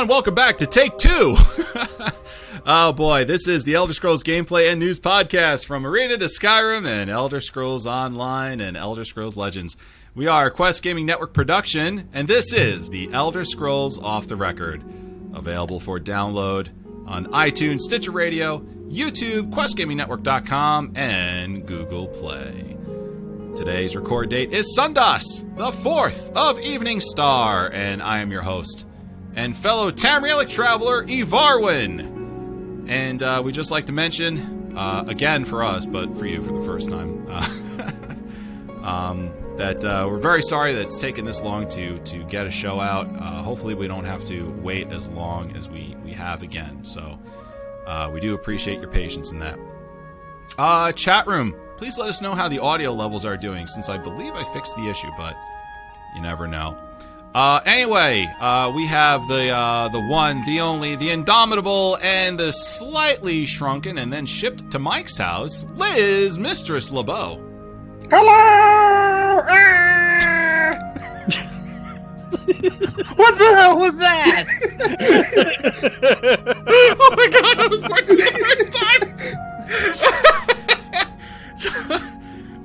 Everyone, welcome back to Take Two. oh boy, this is the Elder Scrolls gameplay and news podcast from Arena to Skyrim and Elder Scrolls Online and Elder Scrolls Legends. We are a Quest Gaming Network production, and this is the Elder Scrolls Off the Record, available for download on iTunes, Stitcher Radio, YouTube, QuestGamingNetwork.com, and Google Play. Today's record date is Sundas, the 4th of Evening Star, and I am your host and fellow Tamrielic traveler Evarwin. And uh, we just like to mention, uh, again for us, but for you for the first time, uh, um, that uh, we're very sorry that it's taken this long to to get a show out. Uh, hopefully, we don't have to wait as long as we we have again. So uh, we do appreciate your patience in that. Chat room, please let us know how the audio levels are doing, since I believe I fixed the issue, but you never know. Uh, anyway, uh, we have the uh, the one, the only, the indomitable, and the slightly shrunken and then shipped to Mike's house, Liz Mistress LeBeau. Hello! Ah! what the hell was that? oh my god, that was more than the first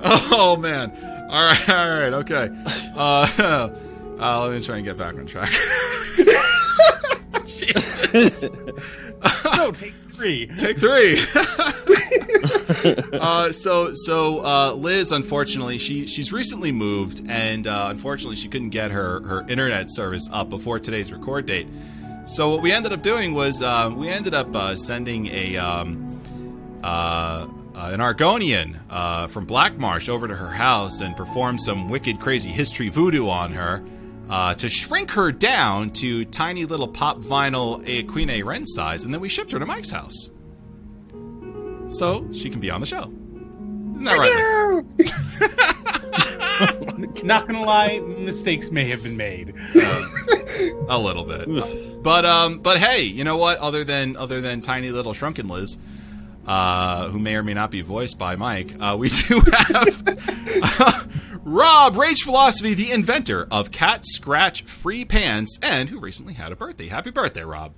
time. oh man! All right, all right, okay. Uh, uh, let me try and get back on track. No, take three. Take three. uh, so so uh, Liz, unfortunately, she she's recently moved, and uh, unfortunately, she couldn't get her her internet service up before today's record date. So what we ended up doing was uh, we ended up uh, sending a um, uh, uh, an Argonian uh, from Blackmarsh over to her house and performed some wicked, crazy history voodoo on her uh, to shrink her down to tiny little pop vinyl Equine Ren size, and then we shipped her to Mike's house. So she can be on the show. Isn't that right? Not gonna lie, mistakes may have been made. a little bit. But um, but hey, you know what? Other than other than tiny little shrunken Liz, uh, who may or may not be voiced by Mike, uh, we do have Rob Rage Philosophy, the inventor of Cat Scratch Free Pants, and who recently had a birthday. Happy birthday, Rob!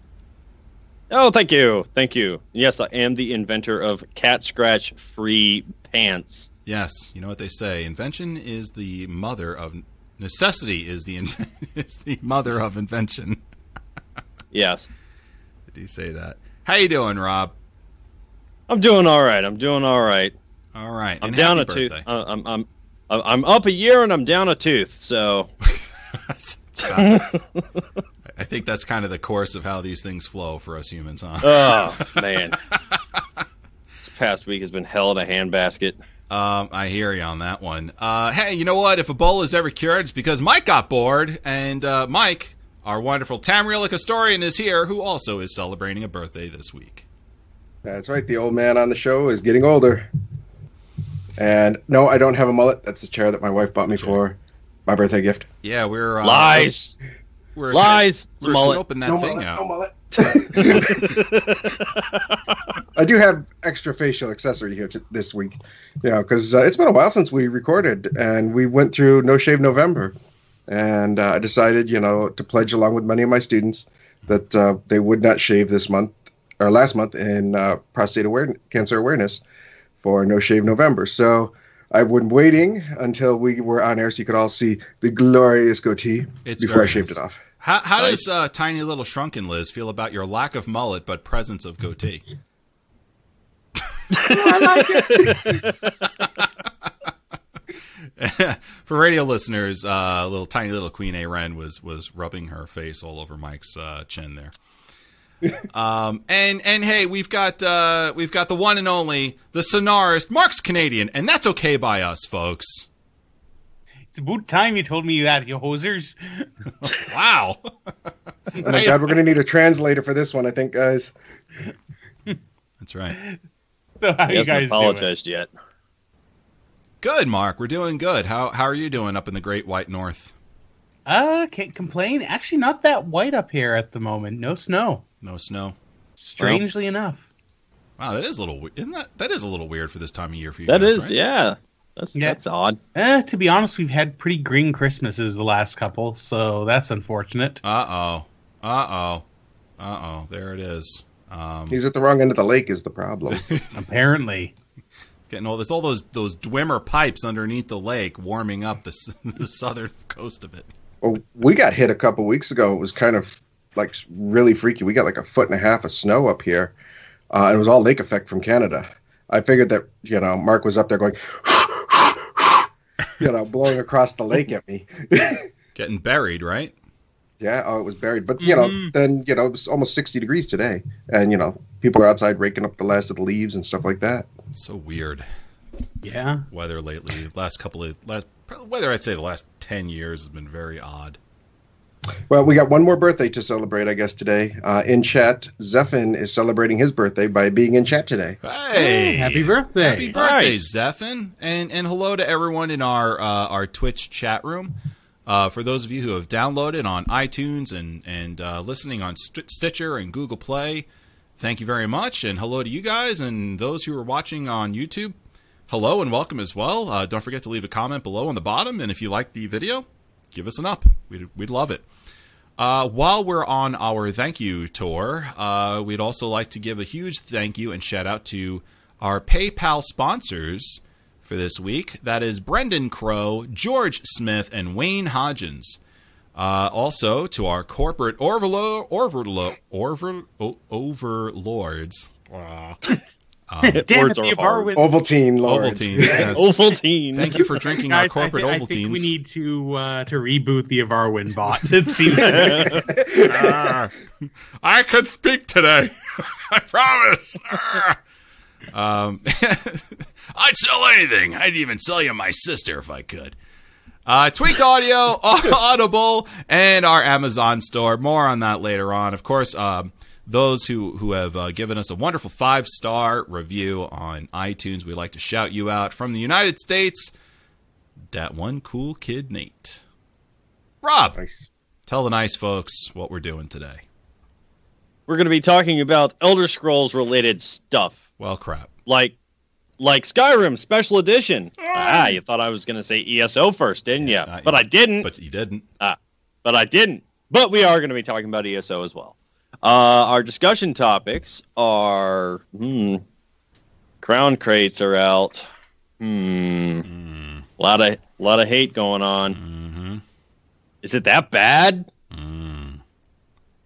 Oh, thank you, thank you. Yes, I am the inventor of Cat Scratch Free Pants. Yes, you know what they say: invention is the mother of necessity. Is the in- is the mother of invention. Yes, I do say that. How you doing, Rob? I'm doing all right. I'm doing all right. All right, I'm and down a birthday. Uh, I'm I'm I'm up a year and I'm down a tooth. So I think that's kind of the course of how these things flow for us humans, huh? oh man, this past week has been hell in a handbasket. Um, I hear you on that one. Uh, hey, you know what? If Ebola is ever cured, it's because Mike got bored, and uh, Mike, our wonderful Tamrielic historian, is here, who also is celebrating a birthday this week. That's right. The old man on the show is getting older. And no, I don't have a mullet. That's the chair that my wife bought me for my birthday gift. Yeah, we're uh, Lies, We're lies. It's We're mullet. scoping that no thing mullet, out. no mullet. I do have extra facial accessory here t- this week, you know, because uh, it's been a while since we recorded, and we went through No Shave November, and uh, I decided, you know, to pledge along with many of my students that uh, they would not shave this month or last month in uh, prostate aware- cancer awareness for No Shave November. So I've been waiting until we were on air so you could all see the glorious goatee It's before I shaved nice. it off. How, how Nice. does uh, tiny little shrunken Liz feel about your lack of mullet but presence of goatee? For radio listeners, uh, little tiny little Queen Ayrenn was was rubbing her face all over Mike's uh, chin there. Um, and and hey, we've got uh, we've got the one and only the sonarist Mark's Canadian, and that's okay by us, folks. It's about time you told me you had your hosers. Wow. Oh my God, we're gonna need a translator for this one, I think, guys. That's right. So how He you hasn't guys doing? apologized yet. Good, Mark. We're doing good. How how are you doing up in the Great White North? Uh, can't complain. Actually, not that white up here at the moment. No snow. No snow. Strangely enough. Wow, that is a little. we- Isn't that that is a little weird for this time of year for you? That guys, is, right? yeah. That's Yeah. that's odd. Eh, to be honest, we've had pretty green Christmases the last couple, so that's unfortunate. Uh oh. Uh oh. Uh oh. There it is. Um, He's at the wrong end of the lake is the problem. Apparently. getting all this, all those those Dwemer pipes underneath the lake, warming up the the southern coast of it. well, we got hit a couple weeks ago. It was kind of like really freaky. We got like a foot and a half of snow up here. Uh, and it was all lake effect from Canada. I figured that, you know, Mark was up there going, you know, blowing across the lake at me. Getting buried, right? Yeah, oh, it was buried. But you know, Mhm. then you know, it was almost sixty degrees today, and you know, people are outside raking up the last of the leaves and stuff like that. So weird Yeah. weather lately. Last couple of last weather, I'd say the last ten years has been very odd. Well, we got one more birthday to celebrate, I guess, today. Uh, in chat, Zephin is celebrating his birthday by being in chat today. Hey, Happy birthday. Happy birthday, Nice. Zephin, and and hello to everyone in our uh, our Twitch chat room. Uh, for those of you who have downloaded on iTunes and and uh, listening on St- Stitcher and Google Play, thank you very much, and hello to you guys and those who are watching on YouTube. Hello and welcome as well. Uh, don't forget to leave a comment below on the bottom, and if you like the video, give us an up. We'd we'd love it. Uh, while we're on our thank you tour, uh, we'd also like to give a huge thank you and shout out to our PayPal sponsors for this week. That is Brendan Crow, George Smith, and Wayne Hodgins. Uh, also to our corporate overlo- overlo- over- overlords. Uh, Damn Words it, the are hard. Avarwin. Ovaltine, Lord. Ovaltine. yes. Ovaltine. Thank you for drinking our Guys, I, corporate thi- I think we need to uh, to reboot the Avarwin bot. It seems Ah, I could speak today. I promise. Ah. um, I'd sell anything. I'd even sell you my sister if I could. Uh, Tweaked Audio, Audible, and our Amazon store. More on that later on. Of course, um, those who, who have uh, given us a wonderful five star review on iTunes, we'd like to shout you out from the United States. That one cool kid, Nate. Rob, Nice. tell the nice folks what we're doing today. We're going to be talking about Elder Scrolls related stuff, Well, crap. like like Skyrim Special Edition. Ah, you thought I was going to say ESO first, didn't Yeah, you? But yet. I didn't. But you didn't. Ah, but I didn't. But we are going to be talking about ESO as well. Uh, our discussion topics are hmm, crown crates are out. Hmm, Mm, a lot of a lot of hate going on. mm-hmm. Is it that bad? Mm.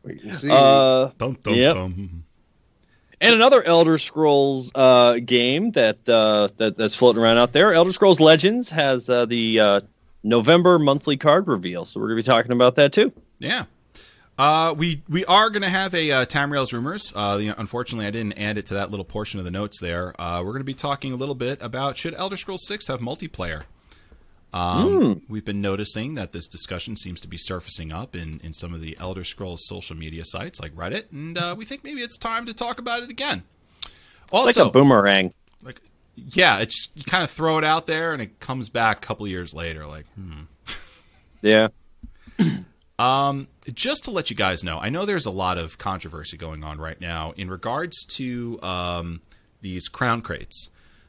Wait and see. Uh, Dum, dum, Yep. dum. and another Elder Scrolls uh, game that, uh, that that's floating around out there. Elder Scrolls Legends has uh, the uh, November monthly card reveal, so we're going to be talking about that too. Yeah. Uh, we we are going to have a uh, Tamriel's rumors. Uh, you know, unfortunately, I didn't add it to that little portion of the notes there. Uh, we're going to be talking a little bit about should Elder Scrolls Six have multiplayer. Um, We've been noticing that this discussion seems to be surfacing up in, in some of the Elder Scrolls social media sites like Reddit, and uh, we think maybe it's time to talk about it again. Like Also, a boomerang. like yeah, it's you kind of throw it out there and it comes back a couple years later. Like, hmm. Yeah. Um, just to let you guys know, I know there's a lot of controversy going on right now in regards to um, these crown crates.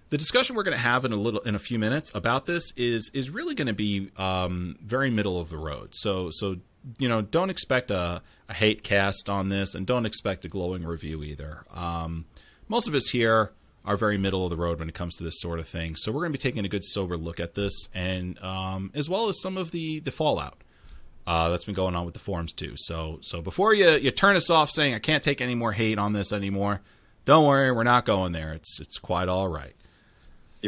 The discussion we're going to have in a little in a few minutes about this is is really going to be um, very middle of the road. So so you know don't expect a, a hate cast on this, and don't expect a glowing review either. Um, most of us here are very middle of the road when it comes to this sort of thing. So we're going to be taking a good sober look at this, and um, as well as some of the the fallout. Uh, that's been going on with the forums too. So so before you you turn us off saying I can't take any more hate on this anymore, don't worry, we're not going there. It's it's quite all right.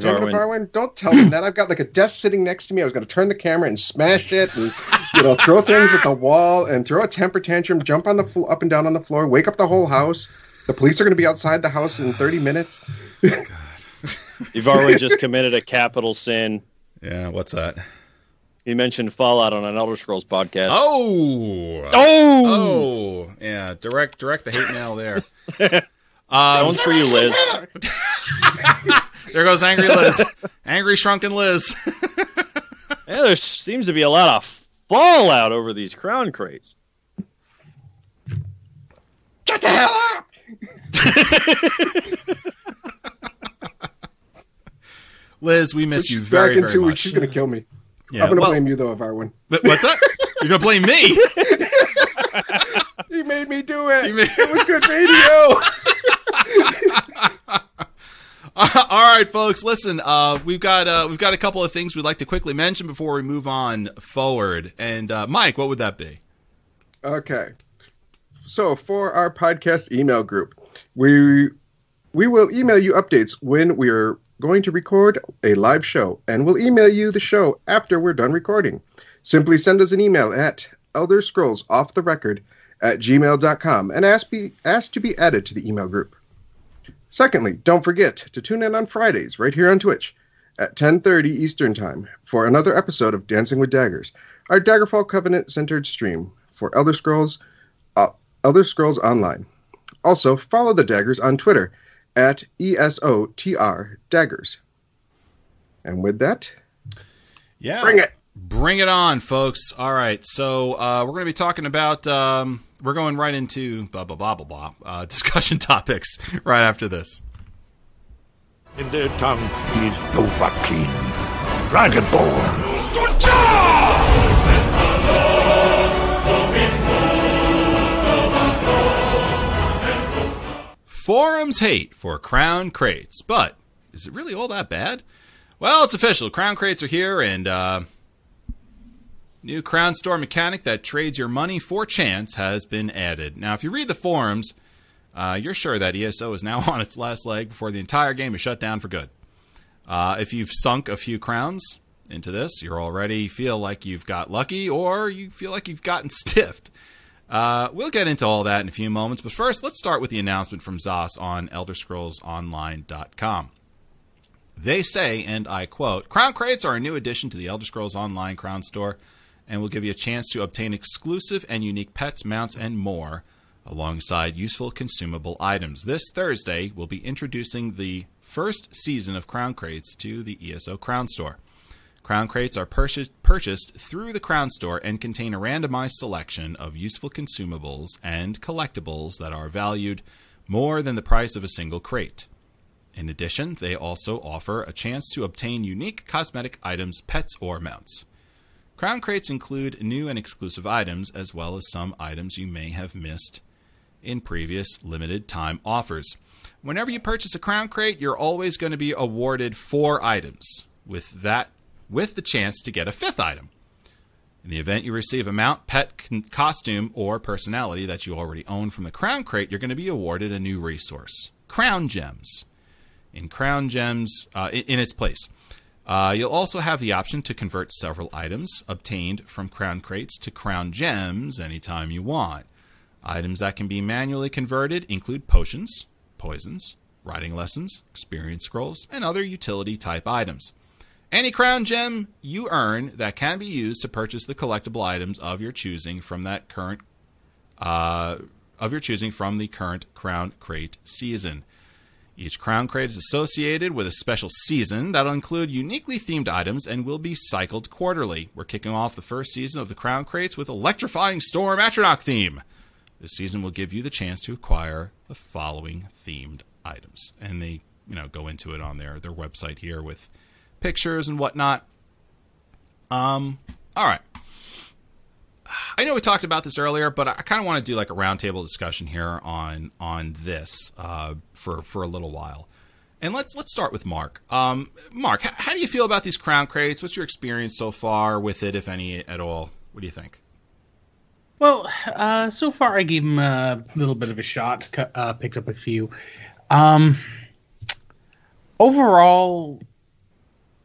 David Varwin, don't tell them that. I've got like a desk sitting next to me. I was going to turn the camera and smash it, and you know, throw things at the wall and throw a temper tantrum, jump on the fl- up and down on the floor, wake up the whole house. The police are going to be outside the house in 30 minutes. You've already just committed a capital sin. Yeah, what's that? You mentioned Fallout on an Elder Scrolls podcast. Oh, oh, oh, yeah. Direct, direct the hate mail there. that Um, one's for you, Liz. there goes angry Liz, angry shrunken Liz. Yeah, there seems to be a lot of fallout over these crown crates. Get the hell out! Liz, we miss you very, back in very two much. weeks. She's going to kill me. Yeah, I'm going to well, blame you, though, Varwin. th- What's that? You're gonna blame me? He made me do it. Made- It was good radio. All right, folks. Listen, uh, we've got uh, we've got a couple of things we'd like to quickly mention before we move on forward. And uh, Mike, what would that be? Okay. So for our podcast email group, we we will email you updates when we are going to record a live show, and we'll email you the show after we're done recording. Simply send us an email at Elder Scrolls Off the Record at gmail.com and ask be ask to be added to the email group. Secondly, don't forget to tune in on Fridays right here on Twitch at 10:30 Eastern Time for another episode of Dancing with Daggers, our Daggerfall Covenant centered stream for Elder Scrolls uh, Elder Scrolls Online. Also, follow the Daggers on Twitter at ESOTR Daggers. And with that, Yeah, bring it. Bring it on, folks. All right, so uh, we're going to be talking about. Um, we're going right into blah blah blah blah blah uh, discussion topics right after this. In their tongue, he is Dovahkiin, Dragonborn. Forums hate for crown crates, but is it really all that bad? Well, it's official. Crown crates are here, and uh, new crown store mechanic that trades your money for chance has been added. Now, if you read the forums, uh, you're sure that ESO is now on its last leg before the entire game is shut down for good. Uh, if you've sunk a few crowns into this, you already feel like you've got lucky, or you feel like you've gotten stiffed. Uh, we'll get into all that in a few moments, but first, let's start with the announcement from Zos on ElderScrollsOnline.com. They say, and I quote, Crown Crates are a new addition to the Elder Scrolls Online Crown Store and will give you a chance to obtain exclusive and unique pets, mounts, and more, alongside useful consumable items. This Thursday, we'll be introducing the first season of Crown Crates to the ESO Crown Store. Crown Crates are purchased, purchased through the Crown Store and contain a randomized selection of useful consumables and collectibles that are valued more than the price of a single crate. In addition, they also offer a chance to obtain unique cosmetic items, pets, or mounts. Crown Crates include new and exclusive items, as well as some items you may have missed in previous limited time offers. Whenever you purchase a Crown Crate, you're always going to be awarded four items, with that with the chance to get a fifth item. In the event you receive a mount, pet, costume, or personality that you already own from the Crown Crate, you're going to be awarded a new resource Crown Gems. In Crown Gems, uh, in, in its place. Uh, you'll also have the option to convert several items obtained from Crown Crates to Crown Gems anytime you want. Items that can be manually converted include potions, poisons, writing lessons, experience scrolls, and other utility type items. Any crown gem you earn that can be used to purchase the collectible items of your choosing from that current uh, of your choosing from the current crown crate season. Each crown crate is associated with a special season that'll include uniquely themed items and will be cycled quarterly. We're kicking off the first season of the crown crates with electrifying storm atronach theme. This season will give you the chance to acquire the following themed items, and they you know go into it on their their website here with pictures and whatnot. Um, all right. I know we talked about this earlier, but I kind of want to do like a roundtable discussion here on on this uh, for for a little while. And let's let's start with Mark. Um, Mark, h- how do you feel about these crown crates? What's your experience so far with it, if any at all? What do you think? Well, uh, so far I gave him a little bit of a shot. Uh, picked up a few. Um, overall,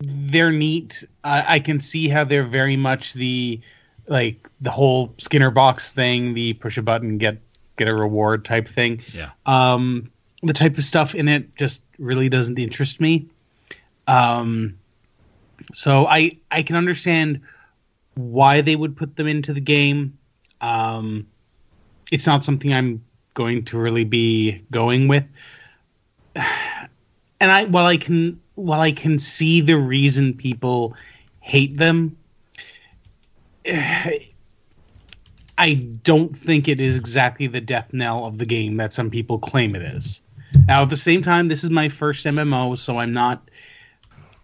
they're neat. I, I can see how they're very much the like the whole Skinner box thing, the push a button get get a reward type thing. Yeah. Um, the type of stuff in it just really doesn't interest me. Um, so I I can understand why they would put them into the game. Um, it's not something I'm going to really be going with. And I while I can while I can see the reason people hate them, I don't think it is exactly the death knell of the game that some people claim it is. Now, at the same time, this is my first MMO, so I'm not.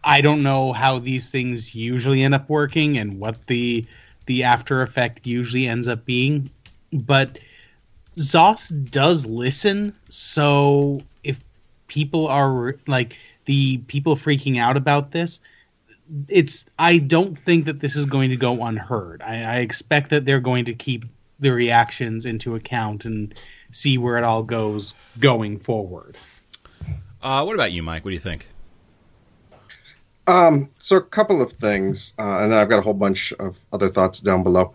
I don't know how these things usually end up working and what the the after effect usually ends up being, but Zos does listen. So if people are like the people freaking out about this, it's I don't think that this is going to go unheard. I, I expect that they're going to keep the reactions into account and see where it all goes going forward. Uh, what about you, Mike? What do you think? Um, so a couple of things, uh, and then I've got a whole bunch of other thoughts down below.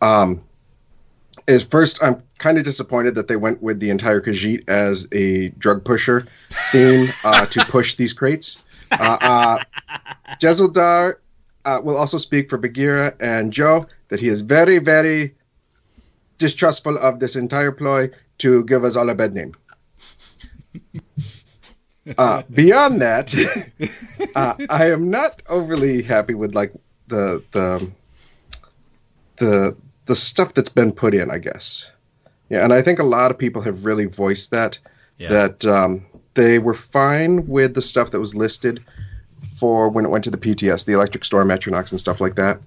Um, is first, I'm kind of disappointed that they went with the entire Khajiit as a drug pusher theme uh, to push these crates. Uh, uh, Jezeldar uh, will also speak for Bagheera and Joe that he is very, very distrustful of this entire ploy to give us all a bad name. Uh, beyond that, uh, I am not overly happy with like the the the the stuff that's been put in. I guess, yeah, and I think a lot of people have really voiced that Yeah. that um, they were fine with the stuff that was listed for when it went to the PTS, the Electric Storm Atronachs and stuff like that.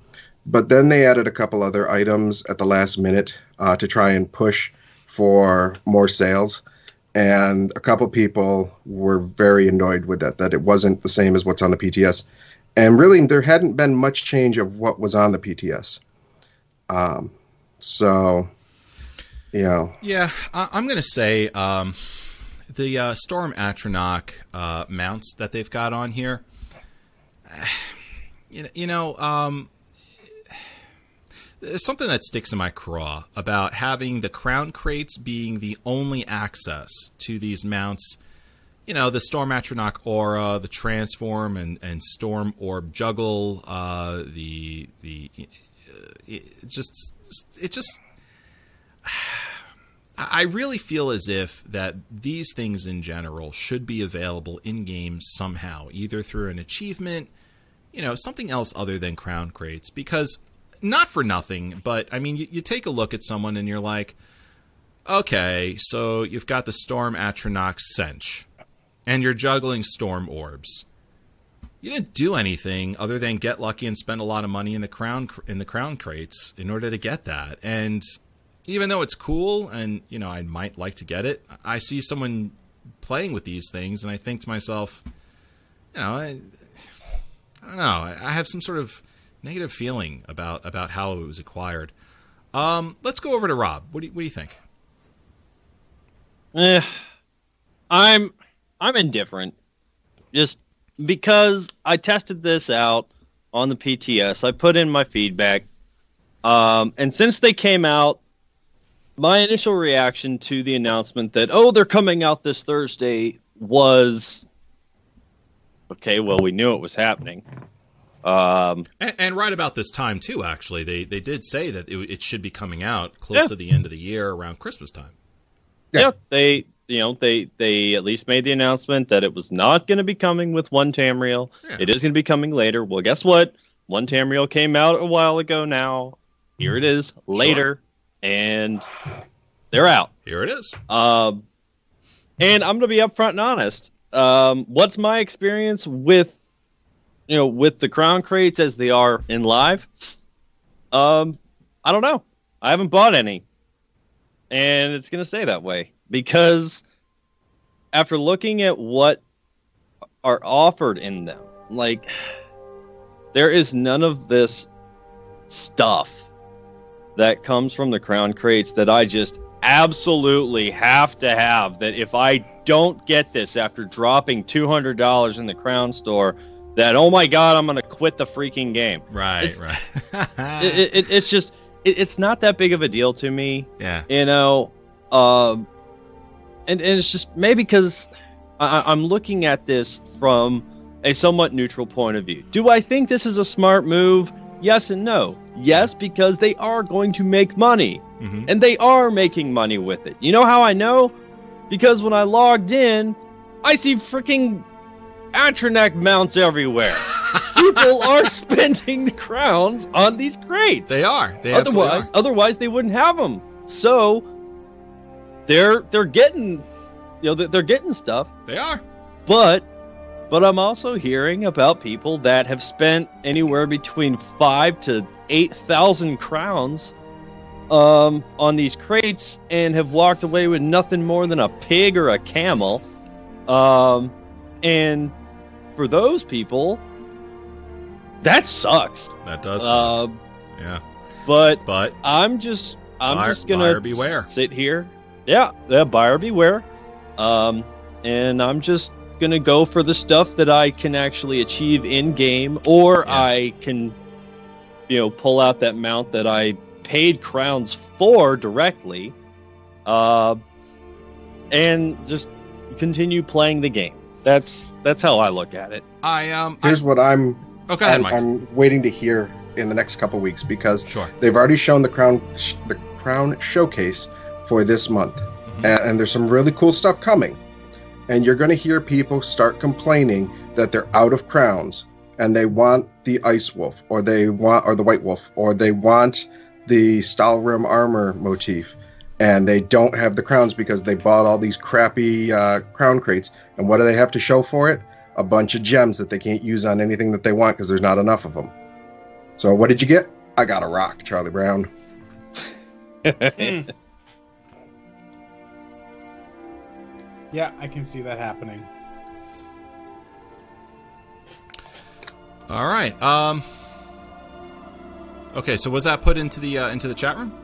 But then they added a couple other items at the last minute uh, to try and push for more sales. And a couple people were very annoyed with that, that it wasn't the same as what's on the PTS. And really, there hadn't been much change of what was on the PTS. Um, so, know, Yeah, I- I'm going to say um, the uh, Storm Atronach uh, mounts that they've got on here. You know, um, something that sticks in my craw about having the crown crates being the only access to these mounts. You know, the Storm Atronach Aura, the Transform and, and Storm Orb Juggle, uh, the the uh, it just it just I really feel as if that these things in general should be available in games somehow, either through an achievement, you know, something else other than crown crates. Because not for nothing, but I mean, you, you take a look at someone and you're like, okay, so you've got the Storm Atronach Senche, and you're juggling Storm Orbs. You didn't do anything other than get lucky and spend a lot of money in the crown in the crown crates in order to get that. And even though it's cool and you know I might like to get it, I see someone playing with these things and I think to myself, you know, I, I don't know, I have some sort of negative feeling about about how it was acquired. Um, let's go over to Rob. What do you, what do you think? Eh, I'm I'm indifferent. Just because I tested this out on the PTS, I put in my feedback. Um, and since they came out, my initial reaction to the announcement that oh they're coming out this Thursday was okay. Well, we knew it was happening. Um, And, and right about this time too, actually, they they did say that it, it should be coming out close Yeah. to the end of the year, around Christmas time. Yeah. yeah. they you know they they at least made the announcement that it was not going to be coming with one Tamriel. Yeah. It is going to be coming later. Well, guess what? One Tamriel came out a while ago. Now here it is later, and they're out. Here it is. Um, and I'm gonna be upfront and honest. Um, what's my experience with, you know, with the crown crates as they are in live? Um, I don't know. I haven't bought any, and it's gonna stay that way because after looking at what are offered in them, like there is none of this stuff that comes from the crown crates that I just absolutely have to have. That if I don't get this after dropping two hundred dollars in the crown store, that oh my god, I'm gonna quit the freaking game. Right, It's- right. It, it, it's just it, it's not that big of a deal to me yeah. you know um and, and it's just maybe because i'm looking at this from a somewhat neutral point of view do i think this is a smart move yes and no yes because they are going to make money hmm and they are making money with it you know how i know because when i logged in i see freaking Atronach mounts everywhere people are spending the crowns on these crates They are. They otherwise, are. otherwise they wouldn't have them. So they're they're getting, you know, they're getting stuff. They are. But but I'm also hearing about people that have spent anywhere between five to eight thousand crowns um, on these crates and have walked away with nothing more than a pig or a camel. Um, and for those people, that sucks. That does. Uh, yeah. but But I'm just I'm Buyer- just gonna buyer beware. sit here. Yeah, yeah, buyer beware. Um, and I'm just gonna go for the stuff that I can actually achieve in game, or Yeah. I can, you know, pull out that mount that I paid crowns for directly, uh, and just continue playing the game. That's that's how I look at it. I um. I, Here's what I'm oh, go ahead, I'm, Mike. I'm waiting to hear in the next couple weeks because sure. they've already shown the crown the crown showcase for this month, Mhm. and, and there's some really cool stuff coming. And you're going to hear people start complaining that they're out of crowns and they want the ice wolf or they want or the white wolf or they want the Stalhrim armor motif. And they don't have the crowns because they bought all these crappy uh, crown crates. And what do they have to show for it? A bunch of gems that they can't use on anything that they want because there's not enough of them so what did you get? I got a rock charlie brown Yeah, I can see that happening. All right. Um. Okay, so was that put into the uh, into the chat room?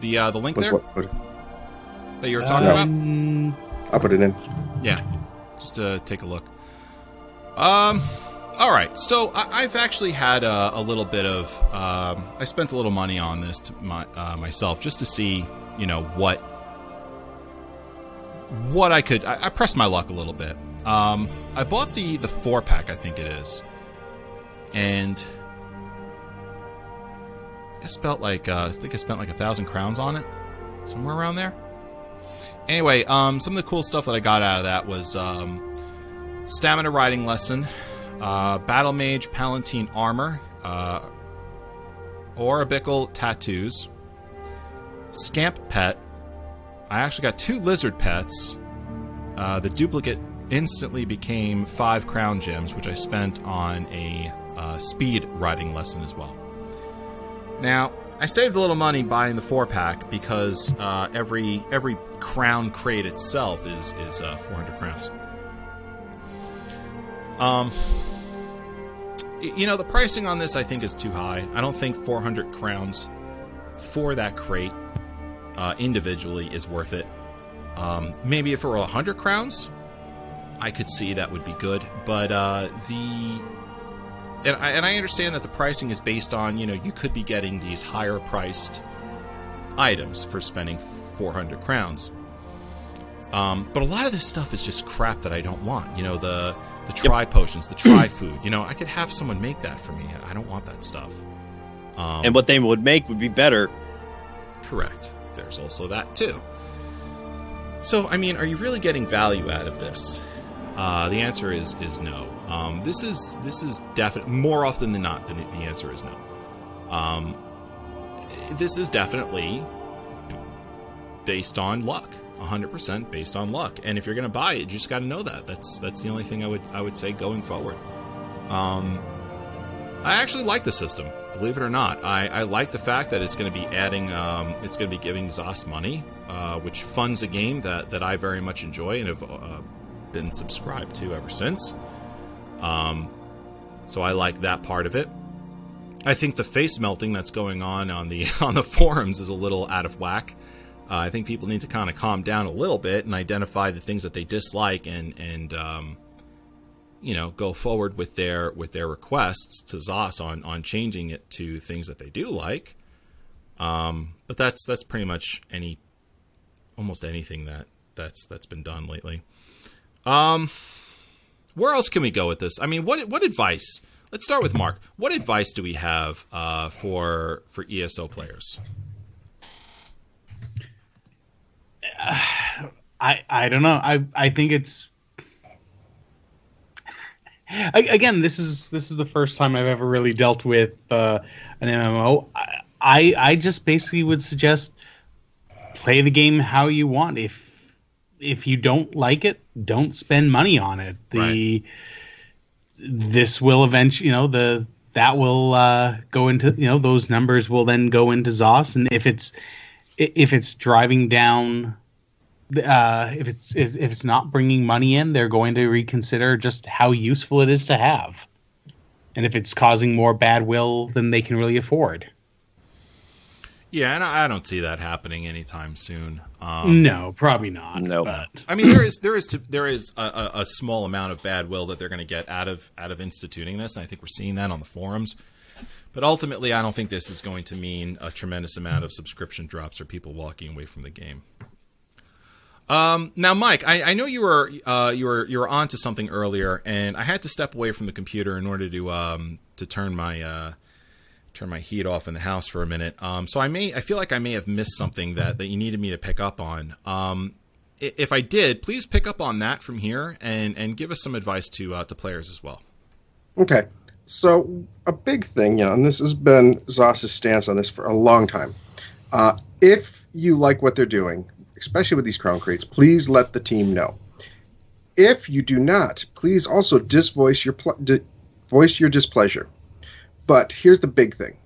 The uh, the link was there what, what that you were talking about? Um, i'll put it in Yeah, just to take a look. Um, all right. So I, I've actually had a, a little bit of. Um, I spent a little money on this to my, uh, myself just to see, you know, what what I could. I, I pressed my luck a little bit. Um, I bought the the four pack, I think it is, and I spent like uh, I think I spent like a thousand crowns on it, somewhere around there. Anyway, um, some of the cool stuff that I got out of that was um, stamina riding lesson, uh, battle mage palatine armor, uh, orabical tattoos, scamp pet. I actually got two lizard pets. Uh, the duplicate instantly became five crown gems, which I spent on a uh, speed riding lesson as well. Now, I saved a little money buying the four pack because uh, every every crown crate itself is is uh, 400 crowns. Um, you know the pricing on this I think is too high. I don't think 400 crowns for that crate uh, individually is worth it. Um, maybe if it were 100 crowns, I could see that would be good. But uh, the and I, and I understand that the pricing is based on you know you could be getting these higher priced items for spending 400 crowns. Um, but a lot of this stuff is just crap that I don't want. You know the the tri potions, the tri food. You know I could have someone make that for me. I don't want that stuff. Um, and what they would make would be better. Correct. There's also that too. So, I mean, are you really getting value out of this? Uh, the answer is is no. Um, this is this is definite more often than not. The, the answer is no. Um, this is definitely based on luck. 100% based on luck. And if you're going to buy it, you just got to know that. That's that's the only thing I would I would say going forward. Um, I actually like the system, believe it or not. I, I like the fact that it's going to be adding, um, it's going to be giving Zos money, uh, which funds a game that, that I very much enjoy and have uh, been subscribed to ever since. Um, so I like that part of it. I think the face melting that's going on on the on the forums is a little out of whack. Uh, I think people need to kind of calm down a little bit and identify the things that they dislike and and um, you know go forward with their with their requests to ZOS on on changing it to things that they do like. Um, but that's that's pretty much any almost anything that that's that's been done lately. Um, where else can we go with this? I mean, what what advice? Let's start with Mark. What advice do we have uh, for for ESO players? I I don't know. I I think it's again this is this is the first time I've ever really dealt with uh, an MMO. I, I I just basically would suggest play the game how you want. If if you don't like it, don't spend money on it. The this will eventually, you know, the that will uh, go into you know those numbers will then go into ZOS, and if it's if it's driving down uh, if it's if it's not bringing money in, they're going to reconsider just how useful it is to have, and if it's causing more bad will than they can really afford. Yeah, and I don't see that happening anytime soon. Um, no, probably not. No. but I mean, there is there is there is a, a, a small amount of bad will that they're going to get out of out of instituting this, and I think we're seeing that on the forums. But ultimately, I don't think this is going to mean a tremendous amount of subscription drops or people walking away from the game. Um, now, Mike, I, I, know you were uh, you were you were on to something earlier, and I had to step away from the computer in order to um, to turn my uh, turn my heat off in the house for a minute. Um, so I may I feel like I may have missed something that that you needed me to pick up on. Um, if I did, please pick up on that from here and and give us some advice to uh, to players as well. Okay. So a big thing, you know, and this has been ZOS's stance on this for a long time. Uh, if you like what they're doing, especially with these crown crates, please let the team know. If you do not, please also disvoice your pl- di- voice your displeasure. But here's the big thing.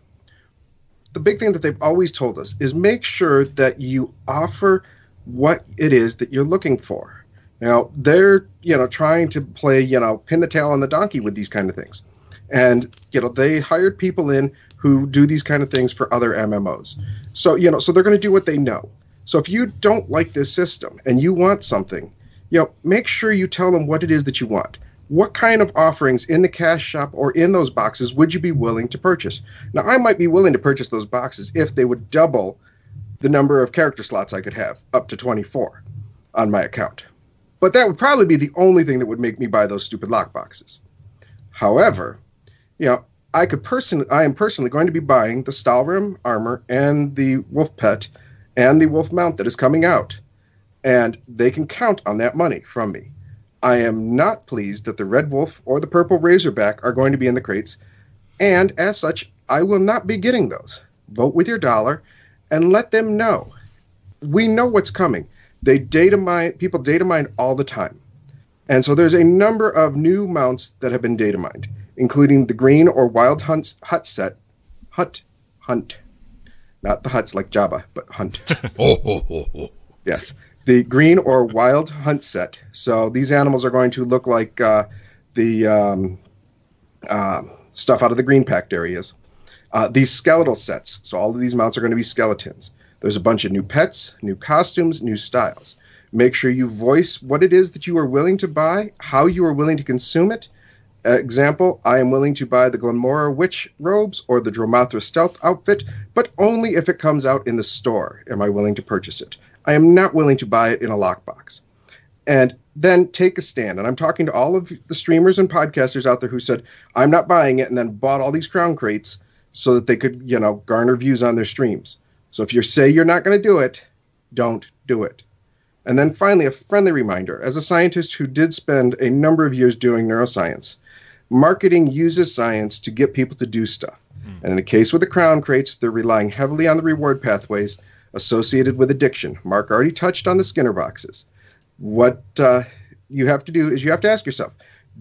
The big thing that they've always told us is make sure that you offer what it is that you're looking for. Now, they're, you know, trying to play, you know, pin the tail on the donkey with these kind of things. And, you know, they hired people in who do these kind of things for other MMOs. So, you know, so they're going to do what they know. So if you don't like this system and you want something, you know, make sure you tell them what it is that you want. What kind of offerings in the cash shop or in those boxes would you be willing to purchase? Now, I might be willing to purchase those boxes if they would double the number of character slots I could have, up to 24 on my account. But that would probably be the only thing that would make me buy those stupid lock boxes. However, you know, I could personally, I am personally going to be buying the Stalhrim armor and the Wolf Pet and the Wolf Mount that is coming out, and they can count on that money from me. I am not pleased that the Red Wolf or the Purple Razorback are going to be in the crates, and as such, I will not be getting those. Vote with your dollar and let them know. We know what's coming. They data mine, people data mine all the time. And so there's a number of new mounts that have been data mined, including the green or wild hunts, hut set, hut hunt not the huts like Jabba, but hunt. Oh, oh, oh, oh. yes, the green or wild hunt set. So these animals are going to look like uh, the um, uh, stuff out of the Green Pact areas. Uh, these skeletal sets. So all of these mounts are going to be skeletons. There's a bunch of new pets, new costumes, new styles. Make sure you voice what it is that you are willing to buy, how you are willing to consume it, Example, I am willing to buy the Glenmoril Witch robes or the Dro-m'Athra Stealth outfit, but only if it comes out in the store am I willing to purchase it. I am not willing to buy it in a lockbox. And then take a stand. And I'm talking to all of the streamers and podcasters out there who said, I'm not buying it, and then bought all these crown crates so that they could, you know, garner views on their streams. So if you say you're not going to do it, don't do it. And then finally, a friendly reminder as a scientist who did spend a number of years doing neuroscience, marketing uses science to get people to do stuff. Mm. And in the case with the crown crates, they're relying heavily on the reward pathways associated with addiction. Mark already touched on the Skinner boxes. What uh, you have to do is you have to ask yourself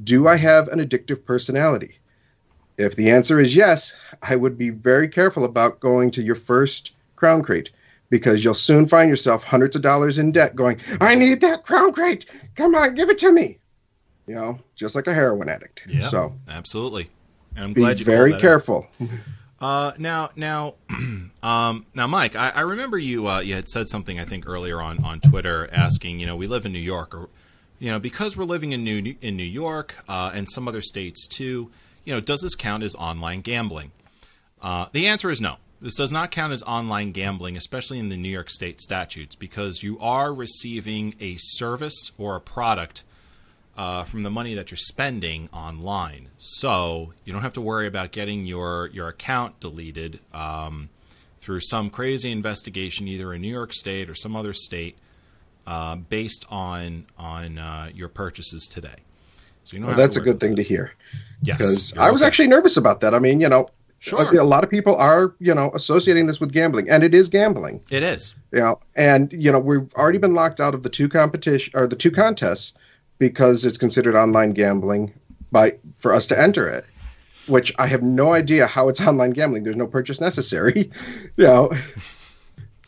do I have an addictive personality? If the answer is yes, I would be very careful about going to your first crown crate because you'll soon find yourself hundreds of dollars in debt going, I need that crown crate. Come on, give it to me you know, just like a heroin addict. Yeah, so absolutely. And I'm be glad you very careful. Uh, now, now, um, now, Mike, I, I remember you. Uh, you had said something I think earlier on on Twitter, asking, you know, we live in New York, or you know, because we're living in New in New York uh, and some other states too. You know, does this count as online gambling? Uh, the answer is no. This does not count as online gambling, especially in the New York State statutes, because you are receiving a service or a product uh, from the money that you're spending online. So you don't have to worry about getting your your account deleted um, through some crazy investigation, either in New York State or some other state, uh, based on on uh, your purchases today. So you know well, that's a good thing to hear. Yes, because I was okay. actually nervous about that. I mean, you know, Sure. A, lot of people are, you know, associating this with gambling, and it is gambling. It is. Yeah, you know, and you know, we've already been locked out of the two competition or the two contests because it's considered online gambling by for us to enter it. Which I have no idea how it's online gambling. There's no purchase necessary, you know.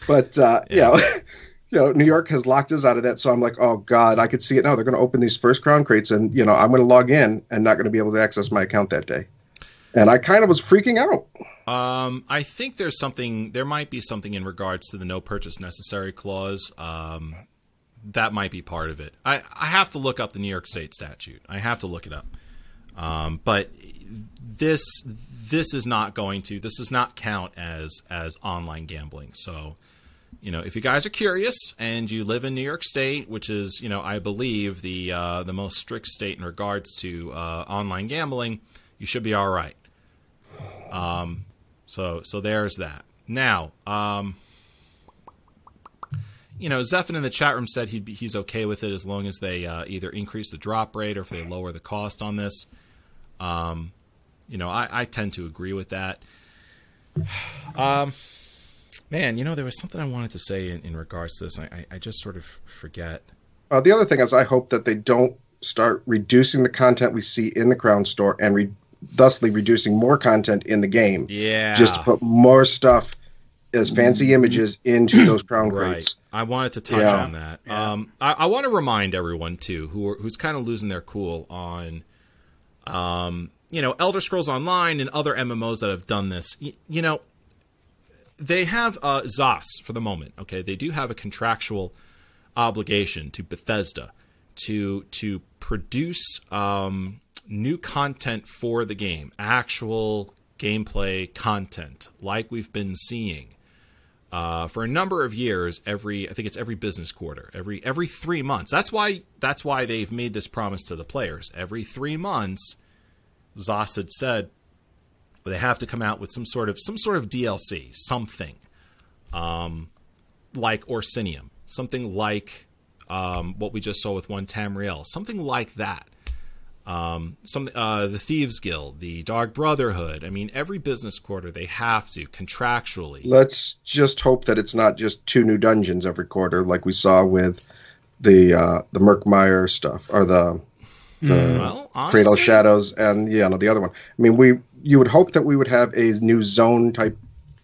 But uh, yeah. you know, you know, New York has locked us out of that. So I'm like, oh God, I could see it now. They're going to open these first crown crates, and you know, I'm going to log in and not going to be able to access my account that day and I kind of was freaking out. Um, I think there's something. There might be something in regards to the no purchase necessary clause. Um, that might be part of it. I, I have to look up the New York State statute. I have to look it up. Um, but this this is not going to. This does not count as as online gambling. So. You know, if you guys are curious and you live in New York State, which is, you know, I believe the uh, the most strict state in regards to uh, online gambling, you should be all right. Um, so so there's that. Now, um, you know, Zephin in the chat room said he'd be, he's okay with it as long as they uh, either increase the drop rate or if they lower the cost on this. Um, you know, I, I tend to agree with that. Um, man, you know, there was something I wanted to say in, in regards to this. I, I, I just sort of forget. Uh, the other thing is, I hope that they don't start reducing the content we see in the Crown Store and re- thusly reducing more content in the game. Yeah. Just to put more stuff as fancy images into those crown crates. Right. I wanted to touch yeah. on that. Yeah. Um, I, I, want to remind everyone too, who are, who's kind of losing their cool on, um, you know, Elder Scrolls Online and other MMOs that have done this. Y- you know, they have uh, ZOS for the moment. Okay, they do have a contractual obligation to Bethesda to to produce um, new content for the game, actual gameplay content, like we've been seeing uh, for a number of years. Every I think it's every business quarter, every every three months. That's why that's why they've made this promise to the players. Every three months, ZOS had said they have to come out with some sort of some sort of DLC, something um, like Orsinium, something like um, what we just saw with one Tamriel, something like that um, some uh, the Thieves Guild, the Dark Brotherhood. I mean, every business quarter they have to contractually. Let's just hope that it's not just two new dungeons every quarter, like we saw with the uh, the Murkmire stuff or the the mm, well, honestly, Cradle Shadows and yeah, no, the other one. I mean, we you would hope that we would have a new zone type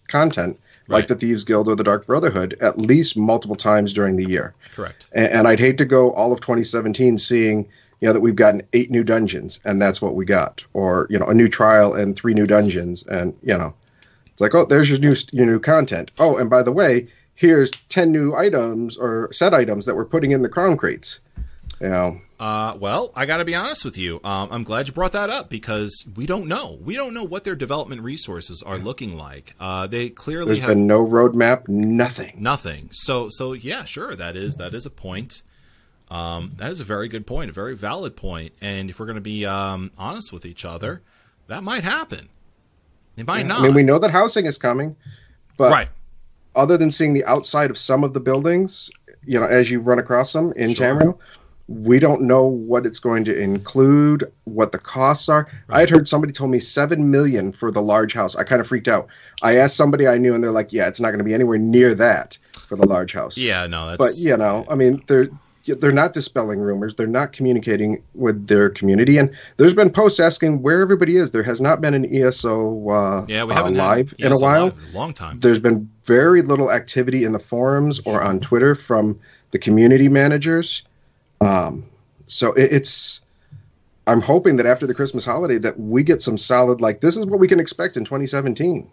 content like right. the Thieves Guild or the Dark Brotherhood at least multiple times during the year. Correct. And, and I'd hate to go all of 2017 seeing you know that we've gotten eight new dungeons and that's what we got or you know a new trial and three new dungeons and you know it's like oh there's your new your new content oh and by the way here's 10 new items or set items that we're putting in the crown crates you know uh, well, I got to be honest with you. Um, I'm glad you brought that up because we don't know. We don't know what their development resources are looking like. Uh, they clearly there's have been no roadmap, nothing, nothing. So, so yeah, sure, that is that is a point. Um, that is a very good point, a very valid point. And if we're going to be um, honest with each other, that might happen. It might yeah. not. I mean, we know that housing is coming, but right. other than seeing the outside of some of the buildings, you know, as you run across them in sure. Tamriel, we don't know what it's going to include, what the costs are. Right. I had heard somebody told me seven million for the large house. I kind of freaked out. I asked somebody I knew, and they're like, "Yeah, it's not going to be anywhere near that for the large house." Yeah, no, that's. But you know, I mean, there they're not dispelling rumors. They're not communicating with their community. And there's been posts asking where everybody is. There has not been an ESO uh, yeah, we haven't uh, live in a while. In a long time. There's been very little activity in the forums or on Twitter from the community managers. Um, so it, it's I'm hoping that after the Christmas holiday that we get some solid like this is what we can expect in 2017.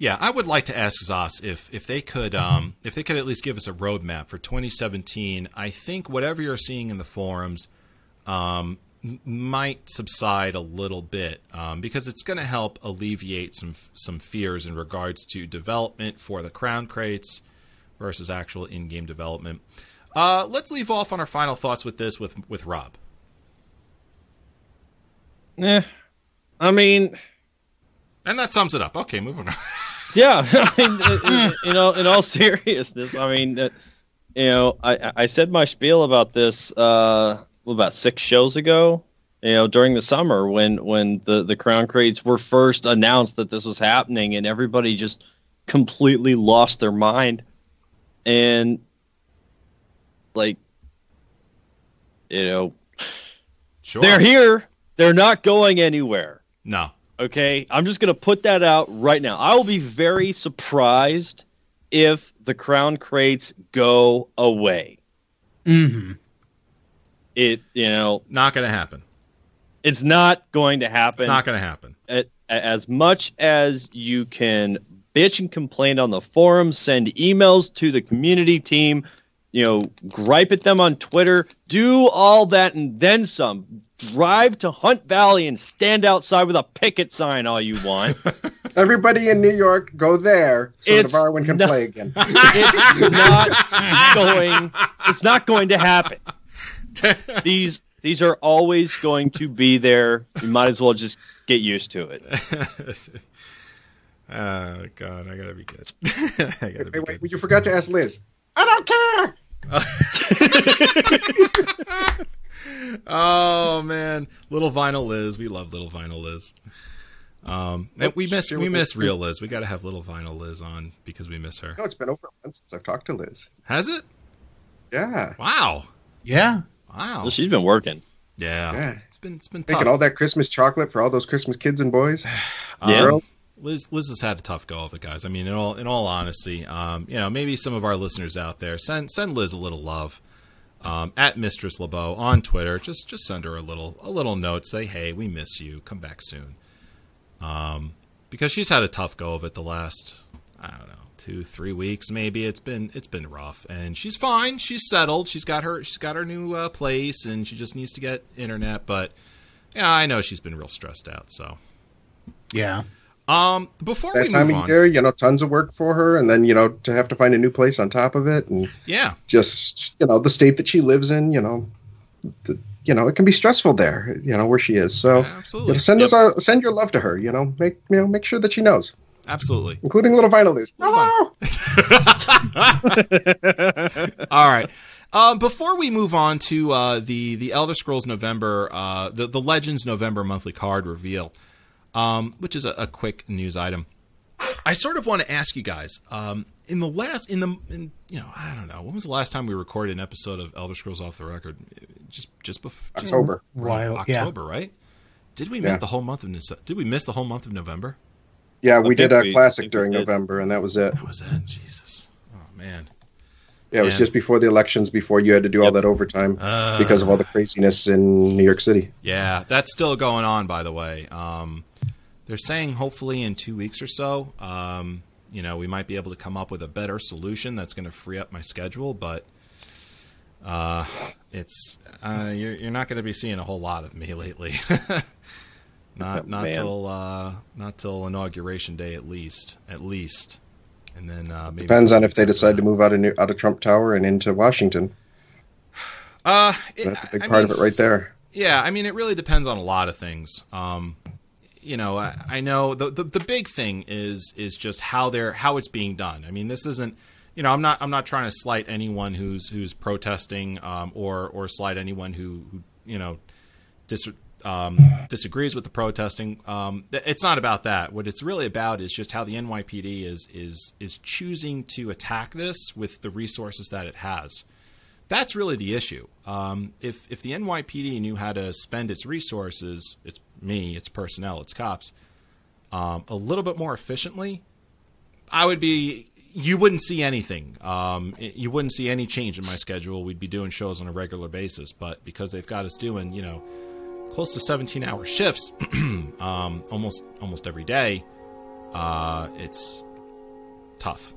Yeah, I would like to ask ZOS if if they could um, if they could at least give us a roadmap for 2017. I think whatever you're seeing in the forums um, might subside a little bit um, because it's going to help alleviate some some fears in regards to development for the crown crates versus actual in-game development. Uh, let's leave off on our final thoughts with this with with Rob. Yeah, I mean, And that sums it up. Okay, moving on. yeah. I mean, in, all in all seriousness, I mean, uh, you know, I I said my spiel about this uh, well, about six shows ago. You know, during the summer when when the the crown crates were first announced that this was happening, and everybody just completely lost their mind, and like, you know, sure. they're here. They're not going anywhere. No. Okay, I'm just gonna put that out right now. I will be very surprised if the crown crates go away. hmm It, you know, Not going to happen. it's not going to happen. It's not going to happen. A- as much as you can bitch and complain on the forums, send emails to the community team, you know, gripe at them on Twitter, do all that and then some. Drive to Hunt Valley and stand outside with a picket sign all you want. Everybody in New York, go there so It's Navarroan can not- play again. it's not going it's not going to happen these these are always going to be there you might as well just get used to it oh God, I gotta be good. I gotta be Wait, wait, good. you forgot to ask Liz. I don't care. Oh man, little vinyl Liz, we love little vinyl Liz. Um, and we miss we miss real Liz. We got to have little vinyl Liz on because we miss her. No, it's been over a month since I've talked to Liz. Has it? Yeah, Wow, Yeah. wow. well, she's been working Yeah, Yeah. it's been it's been tough. making all that Christmas chocolate for all those Christmas kids and boys. Yeah. Girls. Liz Liz has had a tough go of it, guys. I mean, in all in all honesty, um, you know, maybe some of our listeners out there send send Liz a little love. Um, at Mistress LeBeau on Twitter, just just send her a little a little note. Say, hey, we miss you. Come back soon. Um, because she's had a tough go of it the last I don't know two three weeks maybe. It's been it's been rough, and she's fine. She's settled. She's got her she's got her new uh, place, and she just needs to get internet. But yeah, I know she's been real stressed out. So Yeah. Um, before we That time move of on, year, you know, tons of work for her, and then you know to have to find a new place on top of it, and yeah. just you know the state that she lives in, you know, the, you know it can be stressful there, you know where she is. So you Absolutely. know, send Yep. us our, send your love to her. You know, make you know make sure that she knows, Absolutely. including little vinyl Liz. Hello. All right. Um, before we move on to uh, the the Elder Scrolls November, uh, the the Legends November monthly card reveal, um, which is a, a quick news item, I sort of want to ask you guys. Um, in the last, in the, in, you know, I don't know, when was the last time we recorded an episode of Elder Scrolls Off the Record? Just just before October. While, yeah. October, right? Did we Yeah. miss the whole month of Did we miss the whole month of November? Yeah, we think did a we- classic during. November, and that was it. That was it. Jesus. Oh man. Yeah, it was Man. just before the elections, before you had to do all that overtime Uh, because of all the craziness in New York City. Yeah, that's still going on, by the way. Um, they're saying hopefully in two weeks or so, um, you know, we might be able to come up with a better solution that's going to free up my schedule. But uh, it's uh, you're, you're not going to be seeing a whole lot of me lately. not not Man. till uh, not till inauguration day at least, at least, and then uh, maybe Depends on if they decide to move out of New, out of Trump Tower and into Washington. Uh, it- That's a big I part mean, of it right there. Yeah, I mean, it really depends on a lot of things. Um, you know, I, I know the, the the big thing is is just how they're how it's being done. I mean, this isn't. You know, I'm not I'm not trying to slight anyone who's who's protesting um, or or slight anyone who, who you know dis, um, disagrees with the protesting. Um, it's not about that. What it's really about is just how the NYPD is is is choosing to attack this with the resources that it has. That's really the issue. Um, if if the NYPD knew how to spend its resources, it's me, its personnel, its cops, um, a little bit more efficiently, I would be you wouldn't see anything. Um, it- you wouldn't see any change in my schedule. We'd be doing shows on a regular basis, but because they've got us doing, you know, close to 17 hour shifts, um, almost almost every day, uh, it's tough.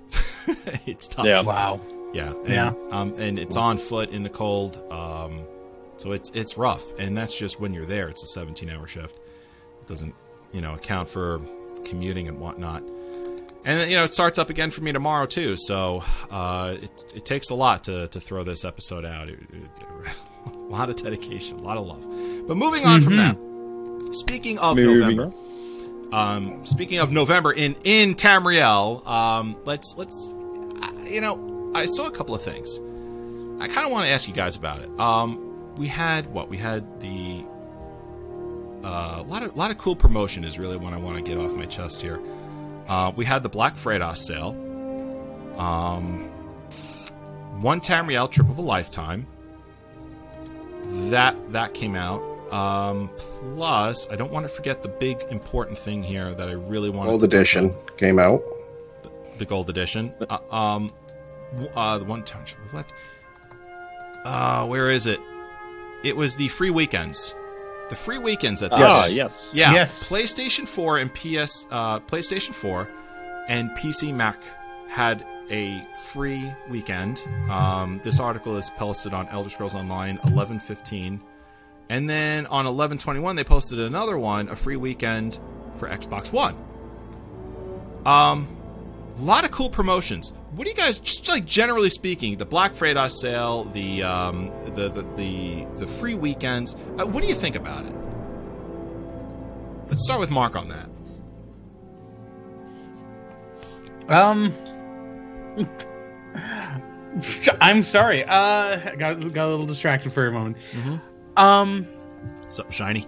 it's tough. Yeah. Wow. Yeah, and, Yeah. Um, and it's on foot in the cold, um, so it's it's rough, and that's just when you're there. It's a 17 hour shift. It doesn't, you know, account for commuting and whatnot. And you know, it starts up again for me tomorrow too. So uh, it it takes a lot to to throw this episode out. It- it- a lot of dedication, a lot of love. But moving on from that, speaking of Moving November, um, speaking of November in in Tamriel, um, let's let's I- you know I saw a couple of things. I kind of want to ask you guys about it. Um, we had what we had the uh, a lot of lot of cool promotion is really what I want to get off my chest here. Uh, we had the Black Freightos sale. Um, one Tamriel trip of a lifetime. That that came out. Um, plus, I don't want to forget the big important thing here that I really want. Old edition came out. the gold edition. Uh, um, uh, the one township left. Uh, where is it? It was the free weekends. The free weekends that Ah, Yes. yes. yeah, Yes. PlayStation 4 and PS, uh, PlayStation 4 and PC Mac had a free weekend. Um, this article is posted on Elder Scrolls Online 1115. And then on 1121, they posted another one, a free weekend for Xbox One. Um, a lot of cool promotions. What do you guys, just like generally speaking, the Black Friday sale, the um, the, the the the free weekends. Uh, what do you think about it? Let's start with Mark on that. Um, I'm sorry. Uh, got got a little distracted for a moment. Mhm. Um, So shiny.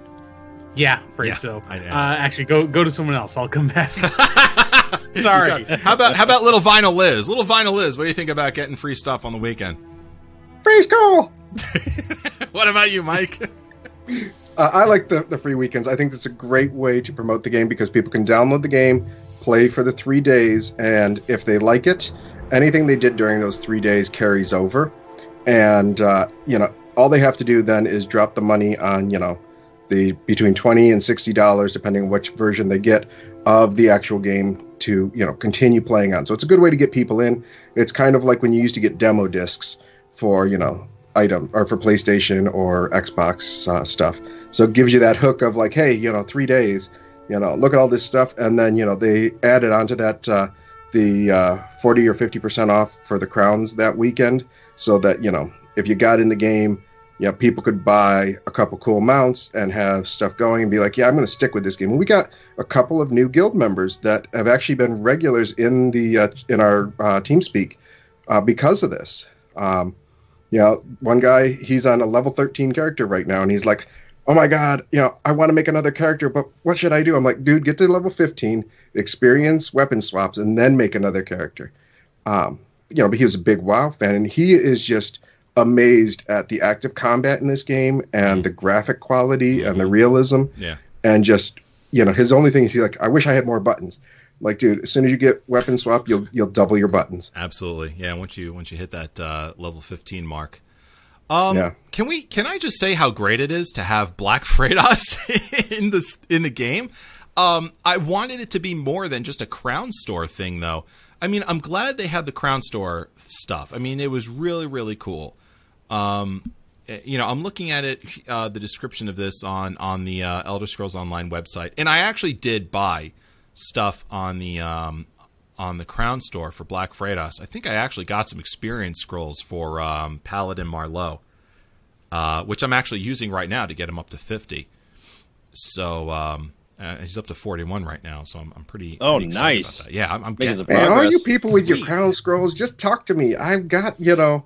yeah, afraid Yeah, so. I know. Uh, actually, go go to someone else. I'll come back. Sorry. how about how about little Vinyl Liz? Little Vinyl Liz, what do you think about getting free stuff on the weekend? Free school. What about you, Mike? Uh, I like the, the free weekends. I think it's a great way to promote the game because people can download the game, play for the three days, and if they like it, anything they did during those three days carries over. And uh, you know, all they have to do then is drop the money on you know the between twenty and sixty dollars, depending on which version they get of the actual game to you know continue playing on. So it's a good way to get people in. It's kind of like when you used to get demo discs for you know item or for PlayStation or Xbox uh, stuff. So it gives you that hook of like, hey, you know, three days, you know, look at all this stuff, and then you know they added onto that uh, the uh, forty or fifty percent off for the crowns that weekend, so that you know if you got in the game, you know, people could buy a couple cool mounts and have stuff going and be like, yeah, I'm going to stick with this game. And we got a couple of new guild members that have actually been regulars in the uh, in our uh, TeamSpeak uh, because of this. Um, you know, one guy he's on a level 13 character right now, and he's like, "Oh my god, you know, I want to make another character, but what should I do?" I'm like, "Dude, get to level 15, experience weapon swaps, and then make another character." Um, you know, but he was a big WoW fan, and he is just amazed at the active combat in this game and the graphic quality and the realism Yeah. and just you know his only thing is he's like i wish i had more buttons like dude as soon as you get weapon swap you'll you'll double your buttons Absolutely. Yeah, once you once you hit that uh, level 15 mark. Um Yeah. can we can I just say how great it is to have Black Freightos in the in the game? Um I wanted it to be more than just a crown store thing though. I mean, I'm glad they had the crown store stuff. I mean, it was really really cool. Um eh, you know, I'm looking at it, uh, the description of this on on the uh, Elder Scrolls Online website, and I actually did buy stuff on the um, on the Crown Store for Black Freightos. I think I actually got some experience scrolls for um, Paladin Marlowe, uh, which I'm actually using right now to get him up to 50. So um, uh, he's up to 41 right now, so I'm, I'm pretty. Oh, pretty nice. Yeah, I'm, I'm getting. man all you people with your crown scrolls just talk to me i've got you know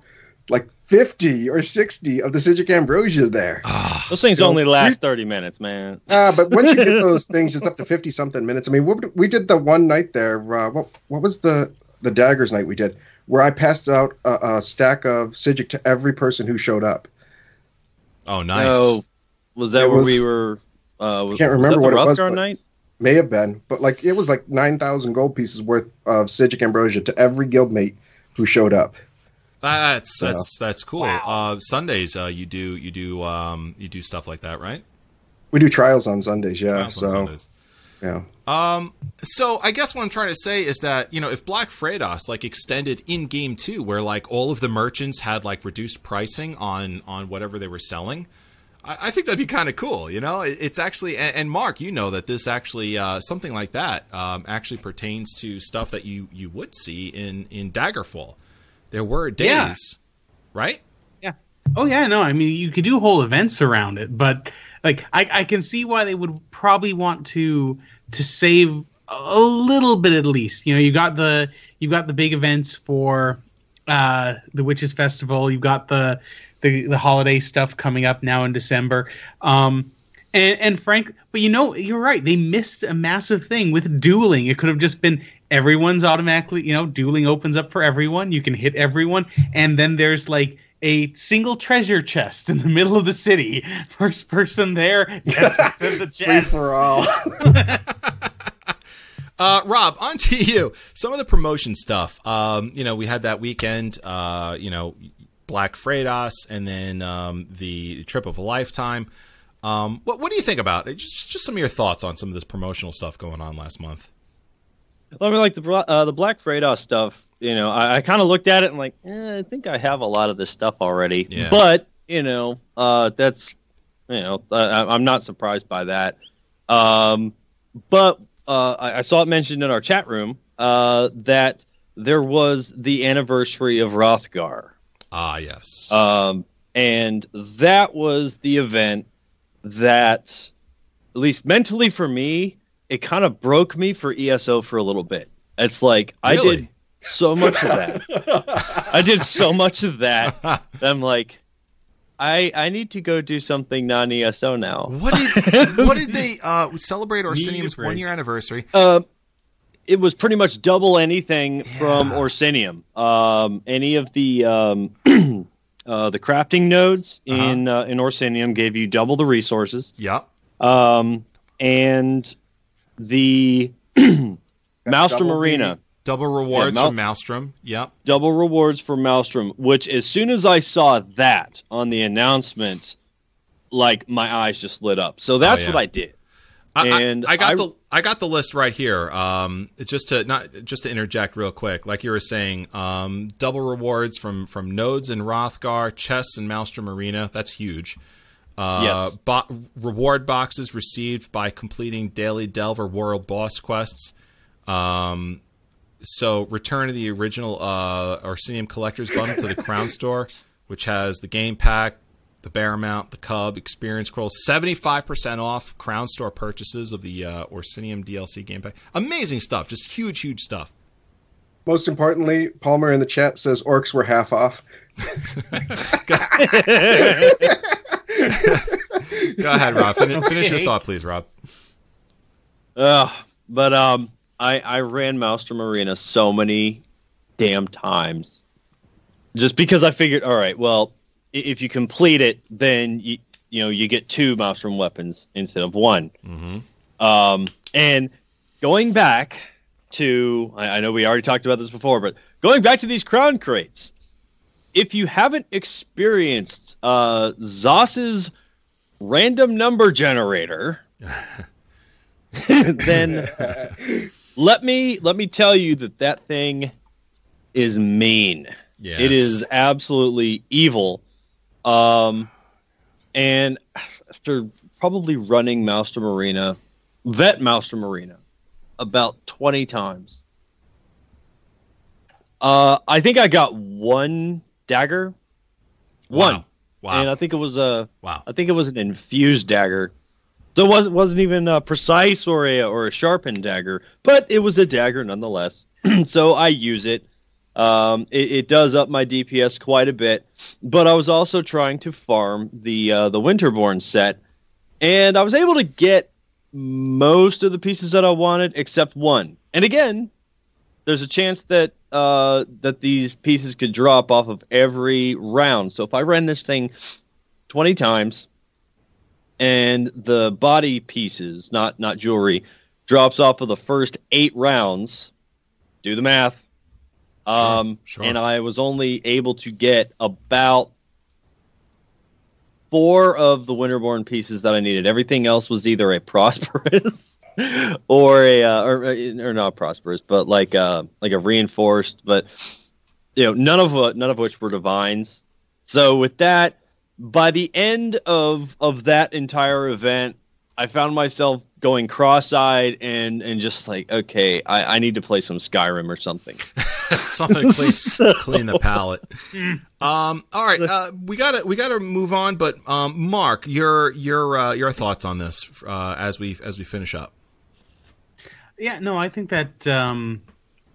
like 50 or 60 of the Psijic Ambrosias there. Ah, Those things You know, only last 30 minutes, man. Uh, but once you get those things, it's up to 50 something minutes. I mean, what, we did the one night there. Uh, what, what was the, the daggers night we did? Where I passed out a, a stack of Psijic to every person who showed up. oh, nice. So, was that It where was- we were? Uh, was, Can't was remember that what it was, night? may have been, but like it was like nine thousand gold pieces worth of Psijic ambrosia to every guildmate who showed up. That's that's that's cool. Wow. Uh, Sundays, uh, you do you do um, you do stuff like that, right? We do trials on Sundays, yeah. Trials on so Sundays. yeah, Um, so I guess what I'm trying to say is that you know if Black Frados like extended in game two, where like all of the merchants had like reduced pricing on on whatever they were selling, I, I think that'd be kind of cool. You know, It- it's actually and, and Mark, you know that this actually uh, something like that um, actually pertains to stuff that you you would see in in Daggerfall. There were days, Yeah. right? Yeah. Oh yeah, no, I mean you could do whole events around it, but like I, I can see why they would probably want to to save a little bit at least. You know, you got the you got the big events for uh the Witches Festival, You've got the the, the holiday stuff coming up now in December. Um and, and Frank, but you know, you're right. They missed a massive thing with dueling. It could have just been everyone's automatically, you know, dueling opens up for everyone. You can hit everyone, and then there's like a single treasure chest in the middle of the city. First person there gets what's in the free chest. for all. Uh, Rob, on to you. Some of the promotion stuff. Um, you know, we had that weekend. Uh, you know, Black Frados, and then um, the trip of a lifetime. Um, what what do you think about it? Just just some of your thoughts on some of this promotional stuff going on last month. I mean, like the uh, the Black Frados stuff. You know, I, I kind of looked at it and like, eh, I think I have a lot of this stuff already. Yeah. But you know, uh, that's you know, I, I'm not surprised by that. Um, but uh, I, I saw it mentioned in our chat room uh, that there was the anniversary of Wrothgar. Ah, yes. Um, and that was the event that, at least mentally for me, it kind of broke me for ESO for a little bit. It's like I did so much of that. I did so much of that. that I'm like, I I need to go do something non ESO now. what did what did they uh, celebrate Orsinium's one year anniversary? Um, it was pretty much double anything from Orsinium. Um, any of the um, uh, the crafting nodes Uh-huh. in uh, in Orsinium gave you double the resources. Yep. Um, and the Maelstrom double Arena, Double rewards Mal- from Maelstrom. Yep. double rewards for Maelstrom, which as soon as I saw that on the announcement, like my eyes just lit up. So that's Oh, yeah. what I did. I, I- And I, got I- the I got the list right here. Um, just to not just to interject real quick, like you were saying, um, double rewards from from nodes in Wrothgar, chests and Maelstrom Arena. That's huge. Uh, Yes. bo- reward boxes received by completing daily Delver World boss quests. Um, so return to the original uh, Orsinium Collector's Bundle to the Crown Store, which has the game pack, the Bear Mount, the Cub, Experience Scrolls, 75% off Crown Store purchases of the uh, Orsinium DLC game pack. Amazing stuff. Just huge, huge stuff. Most importantly, Palmer in the chat says orcs were half off. Go ahead, Rob. Fin- Finish your thought, please, Rob. Ugh, but um, I I ran Maelstrom Arena so many damn times, just because I figured, all right, well, if you complete it, then you you know you get two Maelstrom weapons instead of one. Mm-hmm. Um, and going back to, I, I know we already talked about this before, but going back to these crown crates, if you haven't experienced uh, ZOS's random number generator, then let me let me tell you that that thing is mean. Yeah, it's- absolutely evil. Um, and after probably running Maelstrom Arena, vet Maelstrom Arena, about twenty times, uh, I think I got one dagger, one, Wow. Wow. and I think it was a wow. I think it was an infused dagger. So it wasn't wasn't even uh, precise or a or a sharpened dagger, but it was a dagger nonetheless. so I use it. Um, it, it does up my DPS quite a bit, but I was also trying to farm the uh, the Winterborn set, and I was able to get most of the pieces that I wanted except one. And again, there's a chance that uh, that these pieces could drop off of every round. So if I ran this thing 20 times and the body pieces, not not jewelry, drops off of the first eight rounds. Do the math. Um, sure. And I was only able to get about four of the Winterborn pieces that I needed. Everything else was either a prosperous or a uh, or, or not prosperous, but like uh, like a reinforced. But you know, none of uh, none of which were divines. So with that, by the end of of that entire event, I found myself going cross-eyed and and just like, okay, I, I need to play some Skyrim or something. Something to clean, clean the palate. Um, all right, uh, we gotta we gotta move on. But um, Mark, your your uh, your thoughts on this uh, as we as we finish up. Yeah, no, I think that um,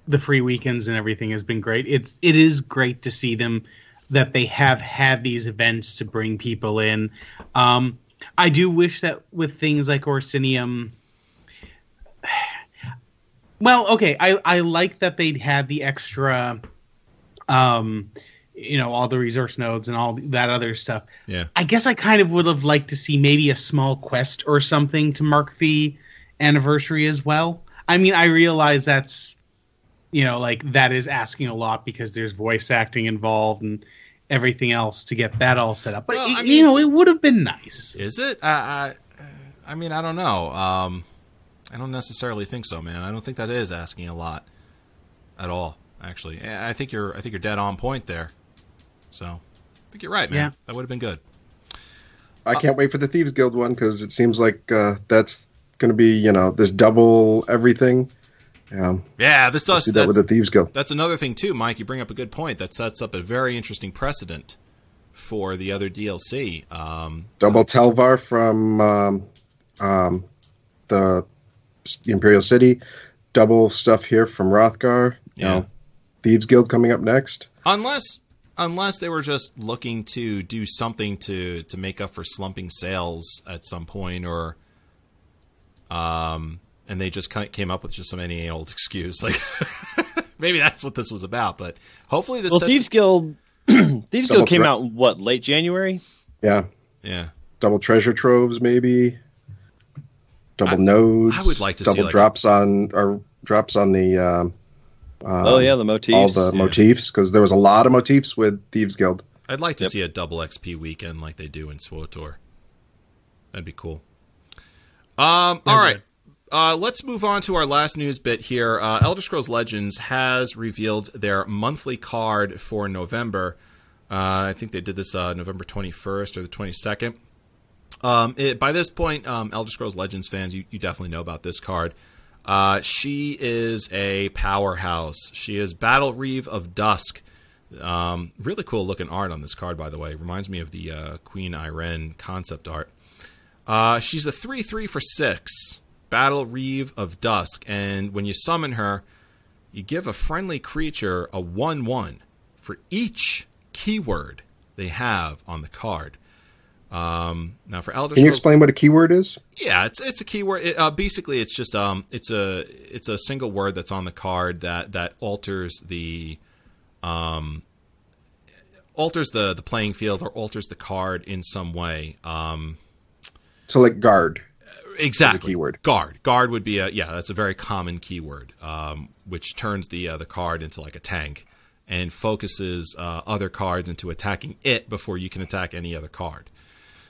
the free weekends and everything has been great. It's it is great to see them that they have had these events to bring people in. Um, I do wish that with things like Orsinium. Well, okay, I I like that they had the extra, um, you know, all the resource nodes and all that other stuff. Yeah. I guess I kind of would have liked to see maybe a small quest or something to mark the anniversary as well. I mean, I realize that's, you know, like that is asking a lot because there's voice acting involved and everything else to get that all set up. But Well, it- I you know, it would have been nice. Is it? I, I, I mean, I don't know. Um, I don't necessarily think so, man. I don't think that is asking a lot at all. Actually, I I think you're. I think you're dead on point there. So, I think you're right, man. Yeah. That would have been good. I can't wait for the Thieves Guild one because it seems like uh, that's going to be you know this double everything. Um, Yeah, this does. see that with the Thieves Guild. that's another thing too, Mike. You bring up a good point. That sets up a very interesting precedent for the other DLC. Um, Double Telvar from um, um, the, Imperial City. Double stuff here from Wrothgar. You Yeah. know, Thieves Guild coming up next. unless unless they were just looking to do something to to make up for slumping sales at some point or um and they just kind of came up with just some any old excuse like maybe that's what this was about but hopefully this Well, sets, Thieves Guild, Thieves Double Guild came threat. out what late January. Yeah, yeah double treasure troves maybe. Double I- nodes. I would like to see, double like, drops on or drops on the. Um, um, oh yeah, the motifs. all the yeah. motifs because there was a lot of motifs with Thieves Guild. i'd like to Yep. see a double xp weekend like they do in SWTOR that'd be cool um all right uh, let's move on to our last news bit here. Uh, Elder Scrolls Legends has revealed their monthly card for November. Uh, I think they did this uh, November 21st or the 22nd. Um, it, by this point, um, Elder Scrolls Legends fans, you, you definitely know about this card. Uh, she is a powerhouse. She is Battle Reeve of Dusk. Um, really cool looking art on this card, by the way. Reminds me of the uh, Queen Ayrenn concept art. Uh, she's a 3 3 for 6. Battle Reeve of Dusk. And when you summon her, you give a friendly creature a 1 1 for each keyword they have on the card. Um, now, for Elder Can you Scrolls- explain what a keyword is? yeah, it's it's a keyword. It, uh, basically, it's just um, it's a it's a single word that's on the card that that alters the um, alters the the playing field or alters the card in some way. Um, So like guard. exactly. keyword. Guard. Guard would be a yeah. That's a very common keyword, um, which turns the uh, the card into like a tank and focuses uh, other cards into attacking it before you can attack any other card.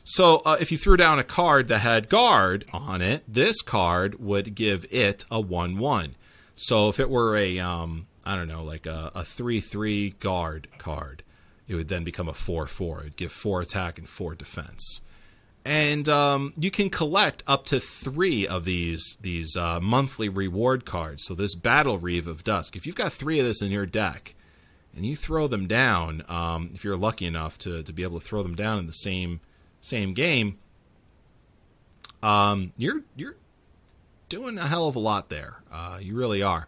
So uh, if you threw down a card that had guard on it, this card would give it a one-one. So if it were a um, I don't know, like a, a three-three guard card, it would then become a four-four. It'd give four attack and four defense and um, you can collect up to three of these these uh, monthly reward cards. So this Battle Reeve of Dusk, if you've got three of this in your deck, and you throw them down, um, if you're lucky enough to to be able to throw them down in the same same game, um, you're you're doing a hell of a lot there. Uh, you really are.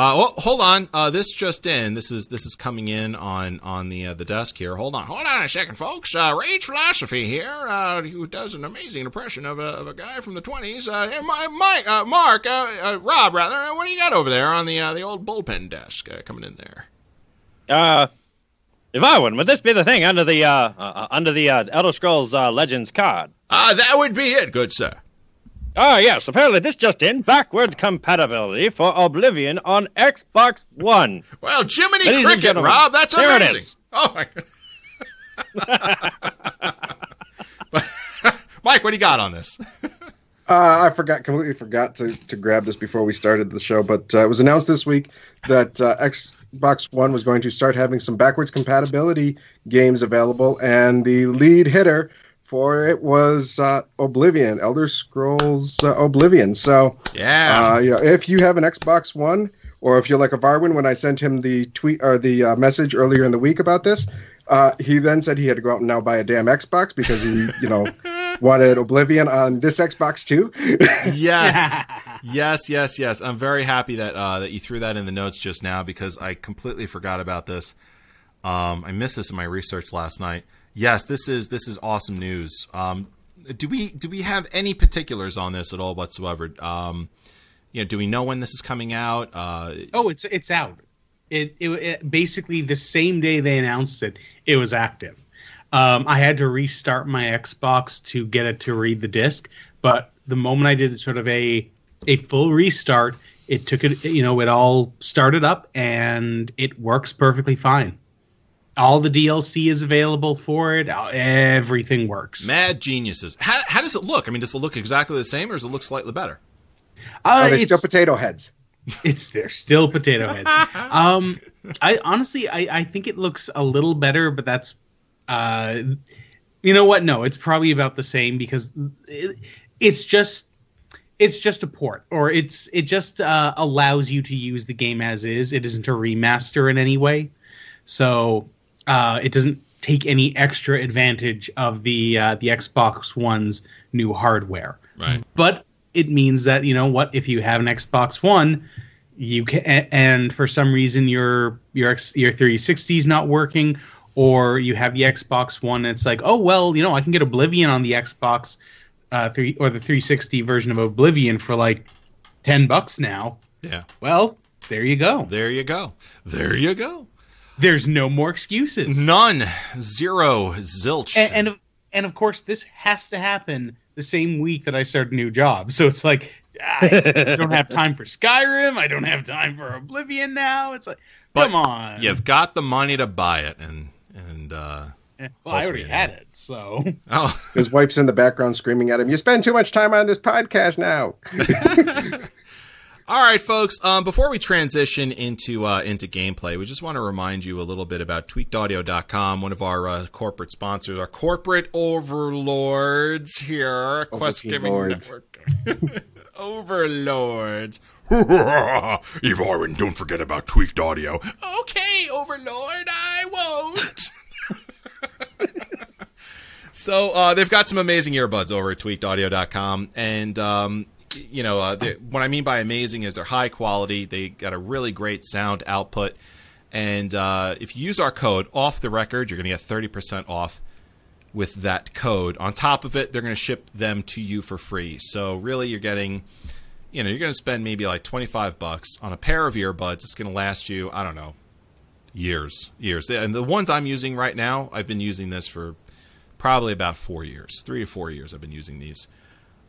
Uh, well, hold on. Uh, this just in. This is this is coming in on on the uh, the desk here. Hold on. Hold on a second, folks. Uh, Rage Philosophy here, uh, who does an amazing impression of a, of a guy from the twenties. Uh, Mike, uh, Mark, uh, uh, Rob, rather. What do you got over there on the uh, the old bullpen desk uh, coming in there? Uh, if I would, would this be the thing under the uh, uh under the uh, Elder Scrolls uh, Legends card? Uh, that would be it, good sir. Ah, yes. Apparently, this just in: backward compatibility for Oblivion on Xbox One. Well, Jiminy Ladies Cricket, Rob, that's there amazing. is. Oh my God. Mike, what do you got on this? Uh, I forgot completely forgot to, to grab this before we started the show, but uh, it was announced this week that uh, Xbox One was going to start having some backwards compatibility games available, and the lead hitter for it was uh, Oblivion, Elder Scrolls uh, Oblivion. So, Yeah. uh, yeah, if you have an Xbox One, or if you're like a Varwin, when I sent him the tweet or the uh, message earlier in the week about this, uh, he then said he had to go out and now buy a damn Xbox because he, you know, wanted Oblivion on this Xbox too. Yes, yes, yes, yes. I'm very happy that uh, that you threw that in the notes just now because I completely forgot about this. Um, I missed this in my research last night. Yes, this is this is awesome news. Um, do we do we have any particulars on this at all whatsoever? Um, you know, do we know when this is coming out? Uh, Oh, it's it's out. It, it, it basically the same day they announced it, it was active. Um, I had to restart my Xbox to get it to read the disc, but the moment I did sort of a a full restart, it took it. You know, it all started up and it works perfectly fine. All the DLC is available for it. Everything works. mad geniuses. How, how does it look? I mean, does it look exactly the same, or does it look slightly better? Uh, Are they still potato heads? it's they're still potato heads. um, I honestly, I, I think it looks a little better, but that's, uh, you know what? No, it's probably about the same because it, it's just, it's just a port, or it's it just uh, allows you to use the game as is. It isn't a remaster in any way, so uh, it doesn't take any extra advantage of the uh, the Xbox One's new hardware Right. but it means that you know what if you have an Xbox One, you can and for some reason your your X- your 360 is not working, or you have the Xbox One, and it's like oh well you know I can get Oblivion on the Xbox uh, three or the 360 version of Oblivion for like ten bucks now. Yeah. Well, there you go. There you go. There you go. There's no more excuses. None. Zero. Zilch. and, and of- and of course this has to happen the same week that I start a new job. So it's like I don't have time for Skyrim. I don't have time for Oblivion now. It's like But come on. You've got the money to buy it, and and uh, well, I already hopefully had it. So oh, His wife's in the background screaming at him, You spend too much time on this podcast now. all right, folks. Um, before we transition into uh, into gameplay, we just want to remind you a little bit about TweakedAudio.com, one of our uh, corporate sponsors, our corporate overlords here, Quest Gaming. Network. overlords. Evaryn, don't forget about Tweaked Audio. Okay, Overlord, I won't. so uh, they've got some amazing earbuds over at tweakedaudio.com. And, um, you know, uh, what I mean by amazing is they're high quality. They got a really great sound output. And uh, if you use our code off the record, you're going to get 30% off with that code. On top of it, they're going to ship them to you for free. So really, you're getting, you know, you're going to spend maybe like 25 bucks on a pair of earbuds. It's going to last you, I don't know, years, years. And the ones I'm using right now, I've been using this for probably about four years, three to four years. I've been using these.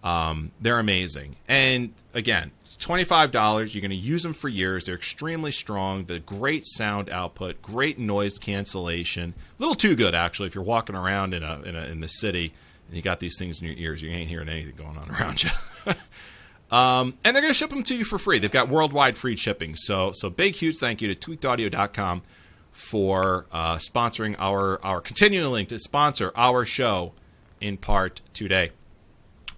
Um, they're amazing. And again, it's $25. You're going to use them for years. They're extremely strong. The great sound output, great noise cancellation. A little too good, actually, if you're walking around in, a, in, a, in the city and you got these things in your ears. You ain't hearing anything going on around you. Um, and they're going to ship them to you for free. They've got worldwide free shipping. So, so big, huge thank you to tweakedaudio.com for uh, sponsoring our, our continuing to sponsor our show in part today.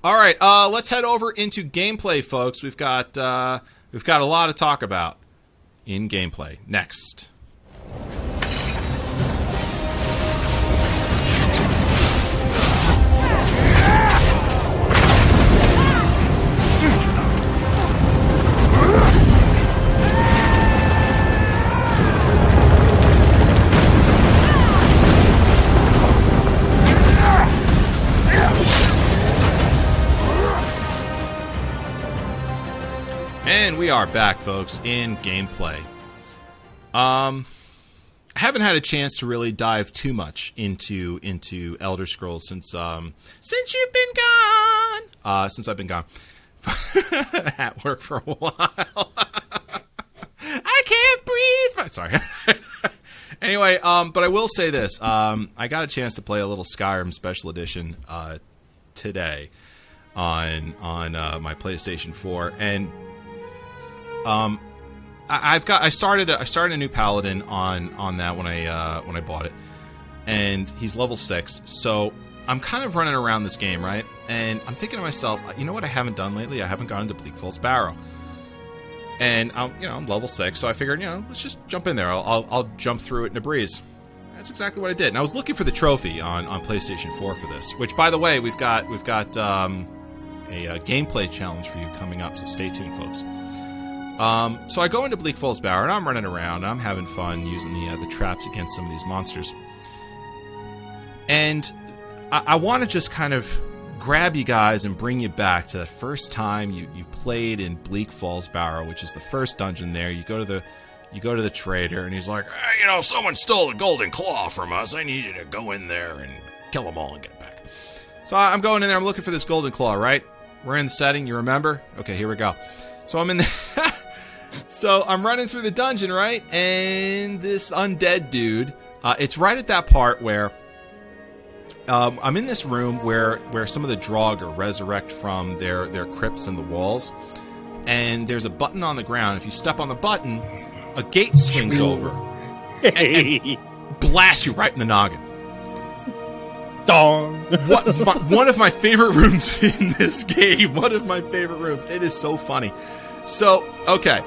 All right, uh, let's head over into gameplay, folks. We've got uh, we've got a lot to talk about in gameplay next. And we are back, folks, in gameplay. Um, I haven't had a chance to really dive too much into into Elder Scrolls since um since you've been gone. Uh, since I've been gone at work for a while. I can't breathe. Sorry. anyway, um, but I will say this: um, I got a chance to play a little Skyrim Special Edition uh, today on on uh, my PlayStation 4, and um, I, I've got I started a, I started a new paladin on on that when I uh, when I bought it, and he's level six. So I'm kind of running around this game, right? And I'm thinking to myself, you know what I haven't done lately? I haven't gone into Bleak Falls Barrow. And I'm, you know, I'm level six, so I figured, you know, let's just jump in there. I'll, I'll, I'll jump through it in a breeze. That's exactly what I did. And I was looking for the trophy on, on PlayStation 4 for this. Which, by the way, we've got we've got um, a, uh gameplay challenge for you coming up. So stay tuned, folks. Um, so I go into Bleak Falls Barrow and I'm running around. And I'm having fun using the uh, the traps against some of these monsters. And I, I want to just kind of grab you guys and bring you back to the first time you, you played in Bleak Falls Barrow, which is the first dungeon there. You go to the you go to the trader and he's like, Hey, you know, someone stole the golden claw from us. I need you to go in there and kill them all and get it back. So I'm going in there. I'm looking for this golden claw. Right? We're in the setting. You remember? Okay, here we go. So I'm in there. so I'm running through the dungeon, right? And this undead dude. Uh, it's right at that part where um, I'm in this room where where some of the Draugr resurrect from their their crypts in the walls, and there's a button on the ground. If you step on the button, a gate swings over, and blasts you right in the noggin. Dong. what my, one of my favorite rooms in this game. One of my favorite rooms. It is so funny. So okay,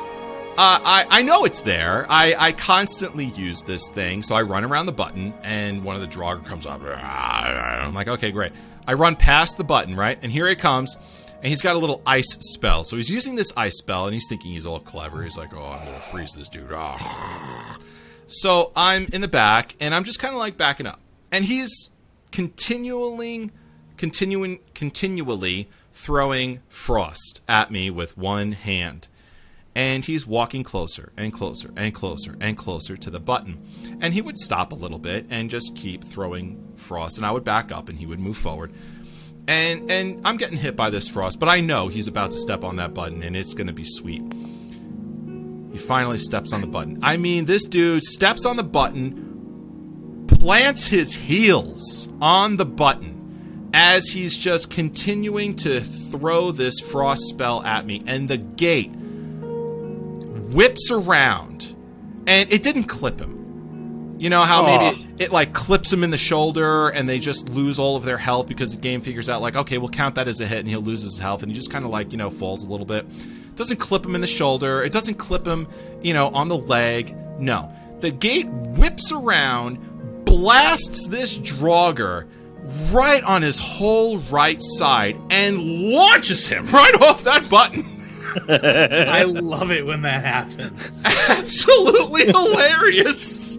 uh, I I know it's there. I I constantly use this thing, so I run around the button, and one of the Draugr comes up. I'm like, okay, great. I run past the button, right, and here it comes. And he's got a little ice spell. So he's using this ice spell, and he's thinking he's all clever. He's like, oh, I'm going to freeze this dude. So I'm in the back, and I'm just kind of like backing up. And he's continually, continuing, continually throwing frost at me with one hand. And he's walking closer and closer and closer and closer to the button. And he would stop a little bit and just keep throwing frost, and I would back up, and he would move forward. And and I'm getting hit by this frost, but I know he's about to step on that button, and it's going to be sweet. He finally steps on the button. I mean, this dude steps on the button, plants his heels on the button as he's just continuing to throw this frost spell at me, and the gate whips around, and it didn't clip him. You know how maybe oh. it, it like clips him in the shoulder and they just lose all of their health because the game figures out like okay we'll count that as a hit and he'll lose his health and he just kind of like you know falls a little bit. It doesn't clip him in the shoulder. It doesn't clip him you know on the leg. No, the gate whips around, blasts this Draugr right on his whole right side and launches him right off that button. I love it when that happens. absolutely hilarious.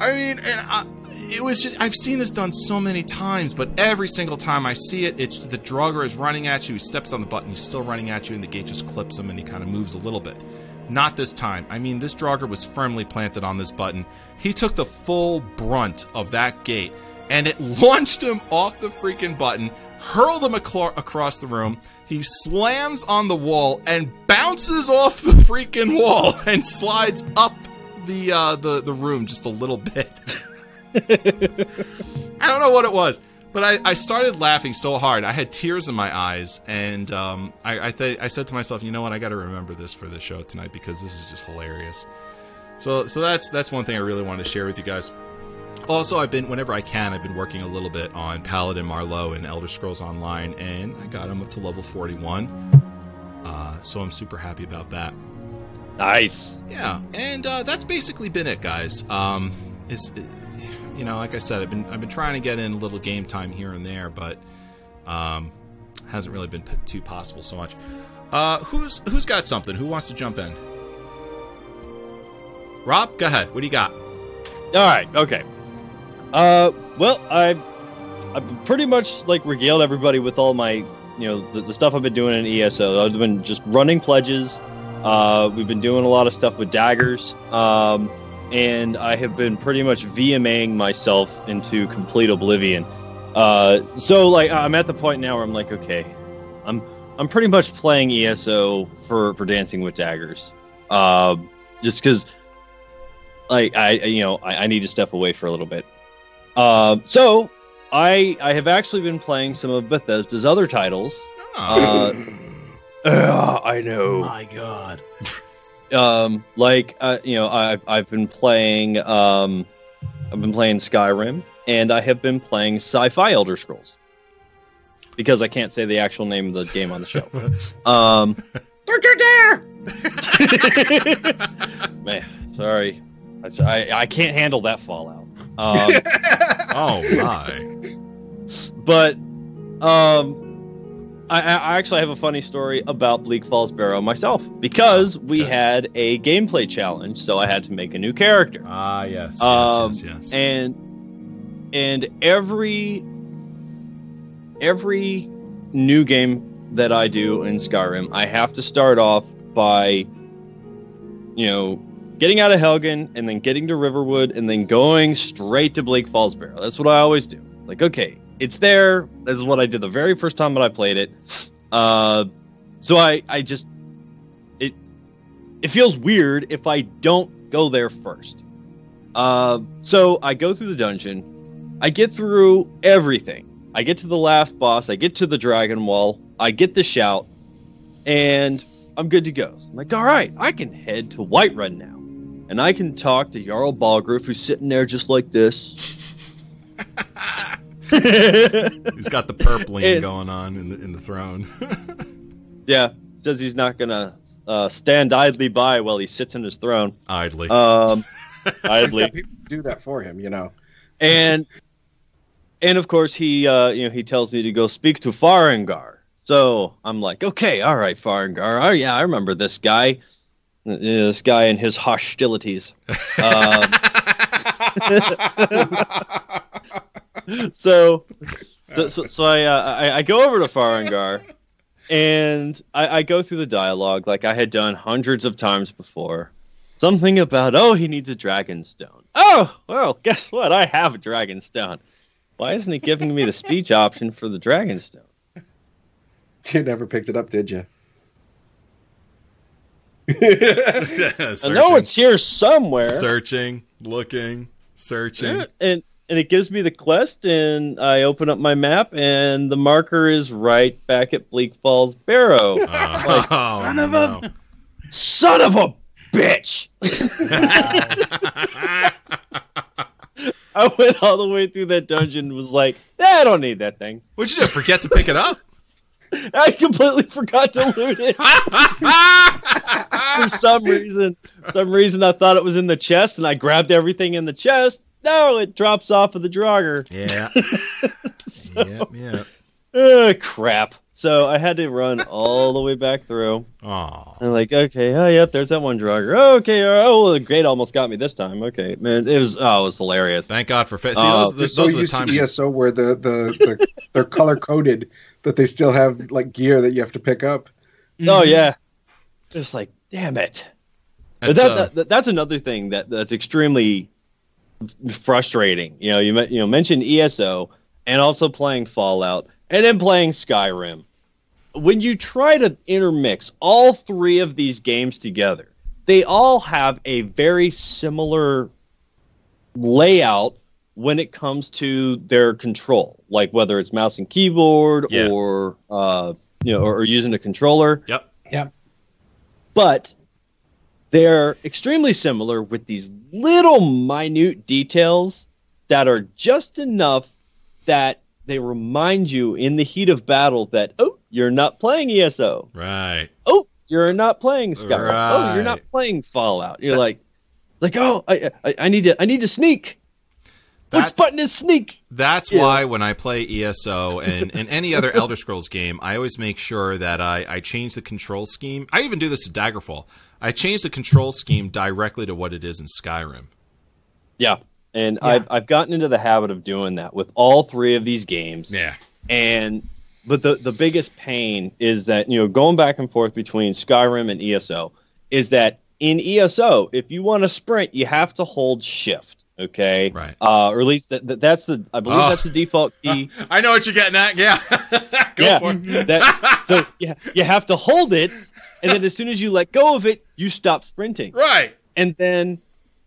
I mean, and I, it was just, I've seen this done so many times, but every single time I see it, it's the Draugr is running at you, he steps on the button, he's still running at you, and the gate just clips him and he kind of moves a little bit. Not this time. I mean, this Draugr was firmly planted on this button. He took the full brunt of that gate, and it launched him off the freaking button, hurled him across the room. He slams on the wall and bounces off the freaking wall and slides up the uh, the the room just a little bit. I don't know what it was, but I, I started laughing so hard. I had tears in my eyes, and um, I I, th- I said to myself, you know what? I got to remember this for the show tonight because this is just hilarious. So so that's that's one thing I really wanted to share with you guys. Also, I've been whenever I can, I've been working a little bit on Paladin Marlowe and Elder Scrolls Online, and I got him up to level forty one. Uh, so I'm super happy about that. Nice. Yeah, and uh, that's basically been it, guys. Um, is you know, like I said, I've been I've been trying to get in a little game time here and there, but um, hasn't really been p- too possible so much. Uh, who's who's got something? Who wants to jump in? Rob, go ahead. What do you got? All right. Okay. Uh, well, I, I've pretty much like regaled everybody with all my, you know, the, the stuff I've been doing in ESO. I've been just running pledges. Uh, we've been doing a lot of stuff with daggers. Um, and I have been pretty much VMAing myself into complete oblivion. Uh, so like I'm at the point now where I'm like, okay, I'm I'm pretty much playing ESO for for Dancing with Daggers, uh, just because like I you know I, I need to step away for a little bit. Uh, so I I have actually been playing some of Bethesda's other titles. Oh. Uh, ugh, I know. my god. um like uh, you know i've i've been playing um i've been playing skyrim and i have been playing sci-fi elder scrolls because i can't say the actual name of the game on the show um Dare. man sorry I, I, I can't handle that fallout um oh my! but um I, I actually have a funny story about Bleak Falls Barrow myself because we Okay. had a gameplay challenge, so I had to make a new character. Ah, yes, yes, Um, yes, yes. and and every every new game that I do in Skyrim, I have to start off by you know getting out of Helgen and then getting to Riverwood and then going straight to Bleak Falls Barrow. That's what I always do. Like, okay, it's there. This is what I did the very first time that I played it. Uh, so I I just it it feels weird if I don't go there first. Uh, so I go through the dungeon. I get through everything. I get to the last boss. I get to the dragon wall. I get the shout, and I'm good to go. I'm like, all right, I can head to Whiterun now, and I can talk to Jarl Balgruuf, who's sitting there just like this. He's got the purpling And- going on in the in the throne. yeah, says he's not gonna uh, stand idly by while he sits in his throne. Idly. Um, He's idly. got people do that for him, you know. and and of course he uh you know he tells me to go speak to Farengar. So I'm like, okay, all right, Farengar. Oh yeah, I remember this guy. This guy and his hostilities. Um, so, so, so, so I, uh, I I go over to Farengar, and I, I go through the dialogue like I had done hundreds of times before. Something about oh he needs a dragon stone. Oh well, guess what? I have a dragon stone. Why isn't he giving me the speech option for the dragon stone? You never picked it up, did you? I know it's here somewhere. searching, looking, searching. Yeah, and and it gives me the quest, and I open up my map, and the marker is right back at Bleak Falls Barrow. Oh, son of a- Son of a bitch! I went all the way through that dungeon, and was like, "Eh, I don't need that thing. What'd you do? Forget to pick it up? I completely forgot to loot it for some reason. Some reason I thought it was in the chest, and I grabbed everything in the chest. No, it drops off of the Draugr. yeah. So- Yep. Yep. Ugh, crap. So I had to run all the way back through. Oh. And like, okay, oh yeah, there's that one Draugr. Oh, okay, oh, well, the grade almost got me this time. Okay, man, it was oh, it was hilarious. Thank God for fa- See, Oh, those, They're those, so are the times. ESO where the, the, the they're color coded that they still have like gear that you have to pick up. Oh yeah, it's like, damn it. But that, uh, that, that- that's another thing that that's extremely frustrating. You know, you you know mentioned ESO and also playing Fallout and then playing Skyrim. When you try to intermix all three of these games together, they all have a very similar layout when it comes to their control, like whether it's mouse and keyboard Yeah. or uh, you know, or, or using a controller Yep. Yep. But they're extremely similar with these little minute details that are just enough that they remind you in the heat of battle that oh you're not playing ESO Right. oh you're not playing Skyrim oh you're not playing Fallout you're like like oh I, I I need to I need to sneak which That- button is sneak That's Yeah. why why when I play ESO and, and any other Elder Scrolls game, I always make sure that I, I change the control scheme. I even do this to Daggerfall. I change the control scheme directly to what it is in Skyrim. yeah and Yeah. I've I've gotten into the habit of doing that with all three of these games Yeah. and but the the biggest pain is that you know going back and forth between Skyrim and ESO is that in ESO, if you want to sprint, you have to hold shift. Okay. Right. Uh, or at least that, that, that's the I believe Oh. that's the default key. I know what you're getting at. Yeah. Go yeah. for it. That, so yeah, you have to hold it, and then as soon as you let go of it, you stop sprinting. Right. and then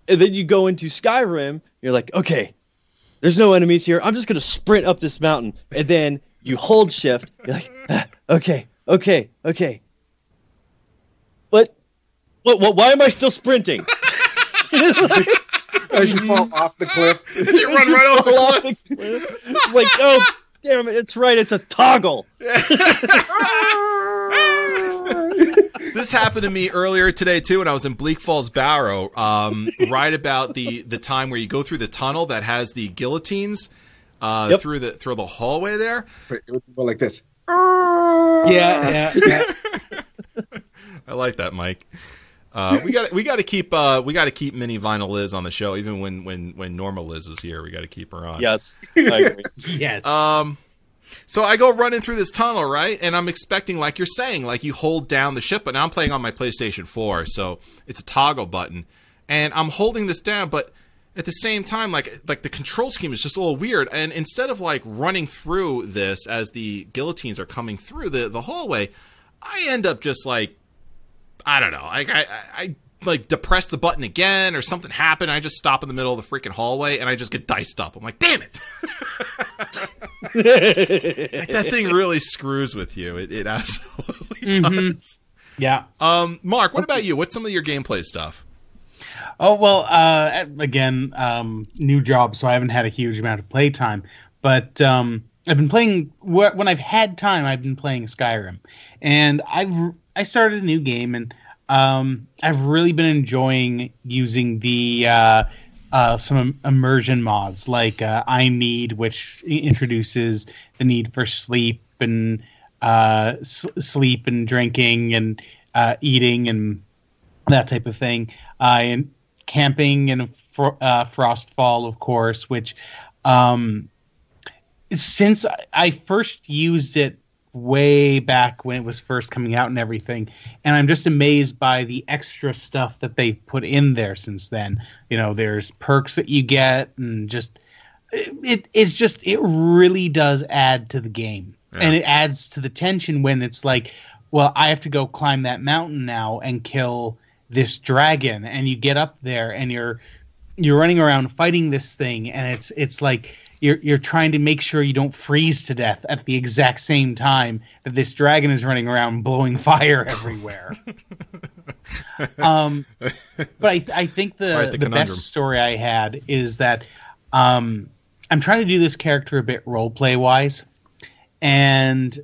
and then you go into Skyrim. You're like, okay, there's no enemies here. I'm just gonna sprint up this mountain, and then you hold shift. You're like, ah, okay, okay, okay. But what? What? Why am I still sprinting? As you fall off the cliff. You run right off the Fall cliff. the cliff. It's like, oh, damn it! It's right. It's a toggle. This happened to me earlier today too when I was in Bleak Falls Barrow. Um, right about the the time where you go through the tunnel that has the guillotines uh, Yep. through the through the hallway there. But it would go like this. Yeah, yeah, yeah. I like that, Mike. Uh, we got we got to keep uh, we got to keep Mini Vinyl Liz on the show, even when when when normal Liz is here. We got to keep her on. Yes, I agree. yes. Um, so I go running through this tunnel, right? And I'm expecting, like you're saying, like you hold down the shift, but now I'm playing on my PlayStation 4, so it's a toggle button, and I'm holding this down, but at the same time, like like the control scheme is just a little weird. And instead of like running through this as the guillotines are coming through the the hallway, I end up just like I don't know, like I, I, I like depress the button again or something happened. I just stop in the middle of the freaking hallway and I just get diced up. I'm like, damn it. Like, that thing really screws with you. It, it absolutely does. yeah. Um, Mark, what about you? What's some of your gameplay stuff? Oh well, uh, again, um, new job, so I haven't had a huge amount of playtime. But um, I've been playing when I've had time. I've been playing Skyrim, and I I started a new game, and um, I've really been enjoying using the uh, uh, some immersion mods like uh, I Need, which introduces the need for sleep and uh, s- sleep and drinking and uh, eating and that type of thing. Uh, and camping and fro- uh, Frostfall, of course, which um, since I first used it way back when it was first coming out and everything, and I'm just amazed by the extra stuff that they've put in there since then. You know, there's perks that you get, and just it, it it's just it really does add to the game, Yeah. and it adds to the tension when it's like, well, I have to go climb that mountain now and kill this dragon, and you get up there and you're you're running around fighting this thing, and it's it's like you're you're trying to make sure you don't freeze to death at the exact same time that this dragon is running around blowing fire everywhere. um, but I I think the Right, the the, best story I had is that um, I'm trying to do this character a bit role play wise, and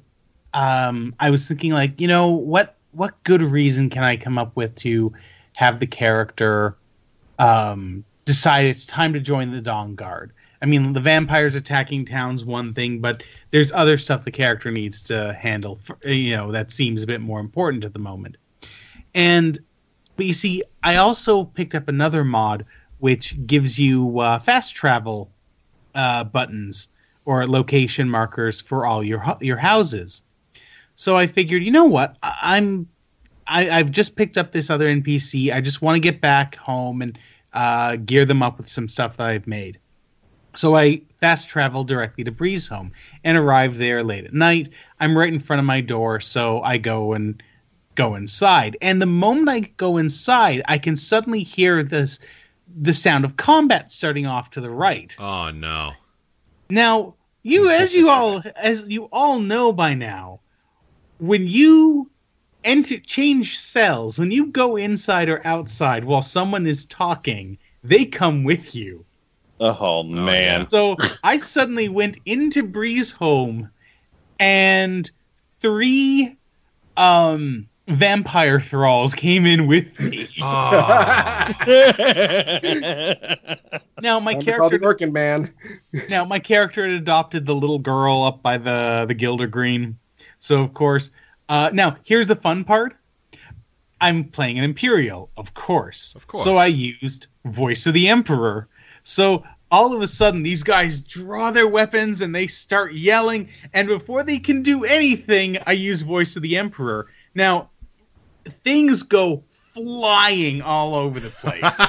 um, I was thinking like you know what what good reason can I come up with to have the character um, decide it's time to join the Dawn Guard. I mean, the vampires attacking town's one thing, but there's other stuff the character needs to handle. For, you know, that seems a bit more important at the moment. And but you see, I also picked up another mod which gives you uh, fast travel uh, buttons or location markers for all your your houses. So I figured, you know what, I- I'm I, I've just picked up this other NPC. I just want to get back home and uh, gear them up with some stuff that I've made. So I fast travel directly to Breeze Home and arrive there late at night. I'm right in front of my door, so I go and go inside. And the moment I go inside, I can suddenly hear this the sound of combat starting off to the right. Oh no. Now, you as you all as you all know by now, when you enter change cells, when you go inside or outside while someone is talking, they come with you. Oh man. yeah. So I suddenly went into Breeze home and three um vampire thralls came in with me. Oh. Now my Time to character working man. Now, my character had adopted the little girl up by the the Gilder Green, so of course. Uh, now, here's the fun part. I'm playing an Imperial, of course. Of course. So I used Voice of the Emperor. So all of a sudden, these guys draw their weapons and they start yelling. And before they can do anything, I use Voice of the Emperor. Now, things go flying all over the place.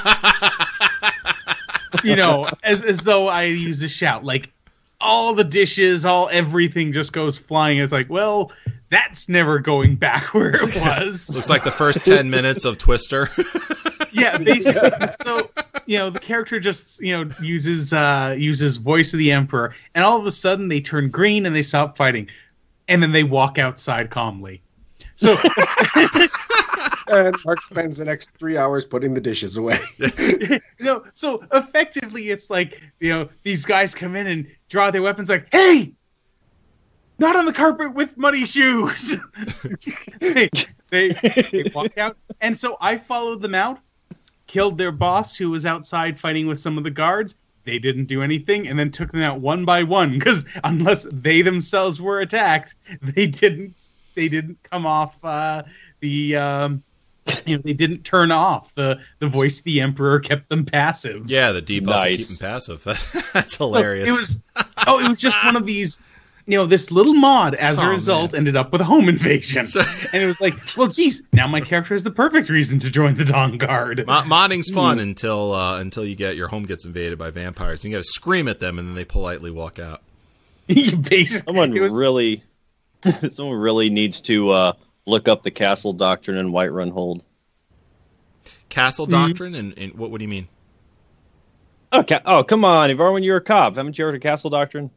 you know, as as though I used a shout. Like all the dishes, all everything just goes flying. It's like, well, that's never going back where it was. Looks like the first 10 minutes of Twister. Yeah, basically. So you know, the character just you know uses uh uses voice of the emperor, and all of a sudden they turn green and they stop fighting, and then they walk outside calmly. So and Mark spends the next three hours putting the dishes away. you know, so effectively, it's like you know these guys come in and draw their weapons, like, "Hey, not on the carpet with muddy shoes." they, they they walk out, and so I followed them out, killed their boss who was outside fighting with some of the guards. They didn't do anything, and then took them out one by one because unless they themselves were attacked, they didn't. They didn't come off uh, the um, you know they didn't turn off the the voice of the emperor kept them passive yeah, the debuff Nice. nice. keep them passive. That's So hilarious. it was oh it was just one of these you know this little mod as a Oh, result ended up with a home invasion and it was like well geez now my character has the perfect reason to join the dawn guard Mo- modding's fun until uh, until you get your home gets invaded by vampires. You got to scream at them, and then they politely walk out. basically Someone it was, really, someone really needs to uh, look up the castle doctrine and Whiterun Hold. Castle doctrine, and, and what? What do you mean? Okay. Oh, come on, Yvonne, you're a cop. Haven't you heard of castle doctrine?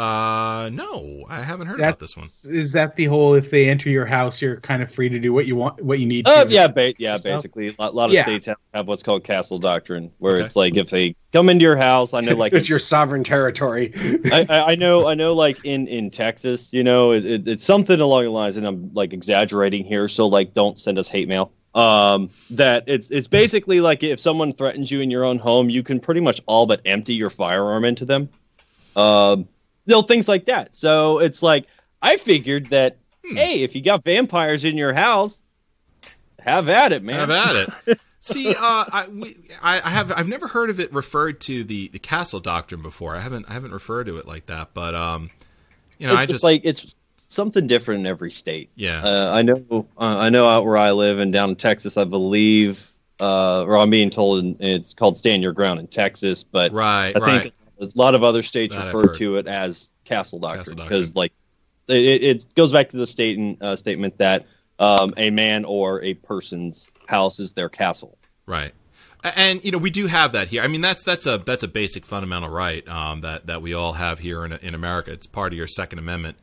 Uh, no, I haven't heard about this one. is that the whole if they enter your house you're kind of free to do what you want what you need Oh, to yeah, ba- yeah. yourself? Basically, a lot, lot of Yeah. states have, have what's called castle doctrine, where Okay. it's like if they come into your house, I know, like it's your sovereign territory. I, I I know, I know, like in in Texas, you know, it, it, it's something along the lines, and I'm like exaggerating here, so like, don't send us hate mail. Um, that it's it's basically like if someone threatens you in your own home, you can pretty much all but empty your firearm into them. Um, you know, things like that. So it's like I figured that, Hmm. hey, if you got vampires in your house, have at it, man. Have at it. See, uh, I, we, I, I have I've never heard of it referred to the, the castle doctrine before. I haven't I haven't referred to it like that, but um, you know, it's I just like it's something different in every state. yeah. Uh, I know. Uh, I know out where I live and down in Texas, I believe, uh, or I'm being told it's called "Stand Your Ground" in Texas, but right, I right. A lot of other states That refer to it as Castle Doctrine because, like, it, it goes back to the state uh, statement that um, a man or a person's house is their castle. Right. And you know we do have that here. I mean that's that's a that's a basic fundamental right um, that that we all have here in in America. It's part of your Second Amendment,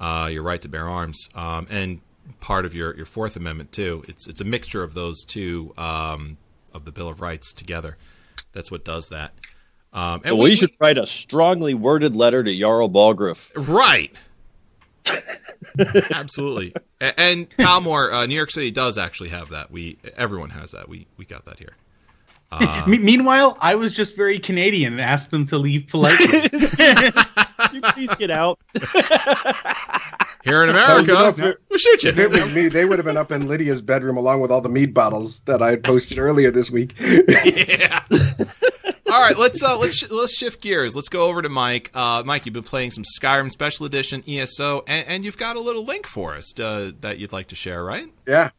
uh, your right to bear arms, um, and part of your, your Fourth Amendment too. It's it's a mixture of those two um, of the Bill of Rights together. That's what does that. Um, and But we, should write a strongly worded letter to Jarl Balgruuf. Right. Absolutely. A- And Palmore, uh, New York City does actually have that. We everyone has that. We we got that here. Uh, Me- meanwhile i was just very canadian and asked them to leave politely you please get out. here in America, know, if it- we'll shoot If you. it was me, they would have been up in Lydia's bedroom along with all the mead bottles that I had posted earlier this week. yeah. All right, let's uh, let's sh- let's shift gears. Let's go over to Mike. Uh, Mike, you've been playing some Skyrim Special Edition ESO, and, and you've got a little link for us uh, that you'd like to share, right? Yeah.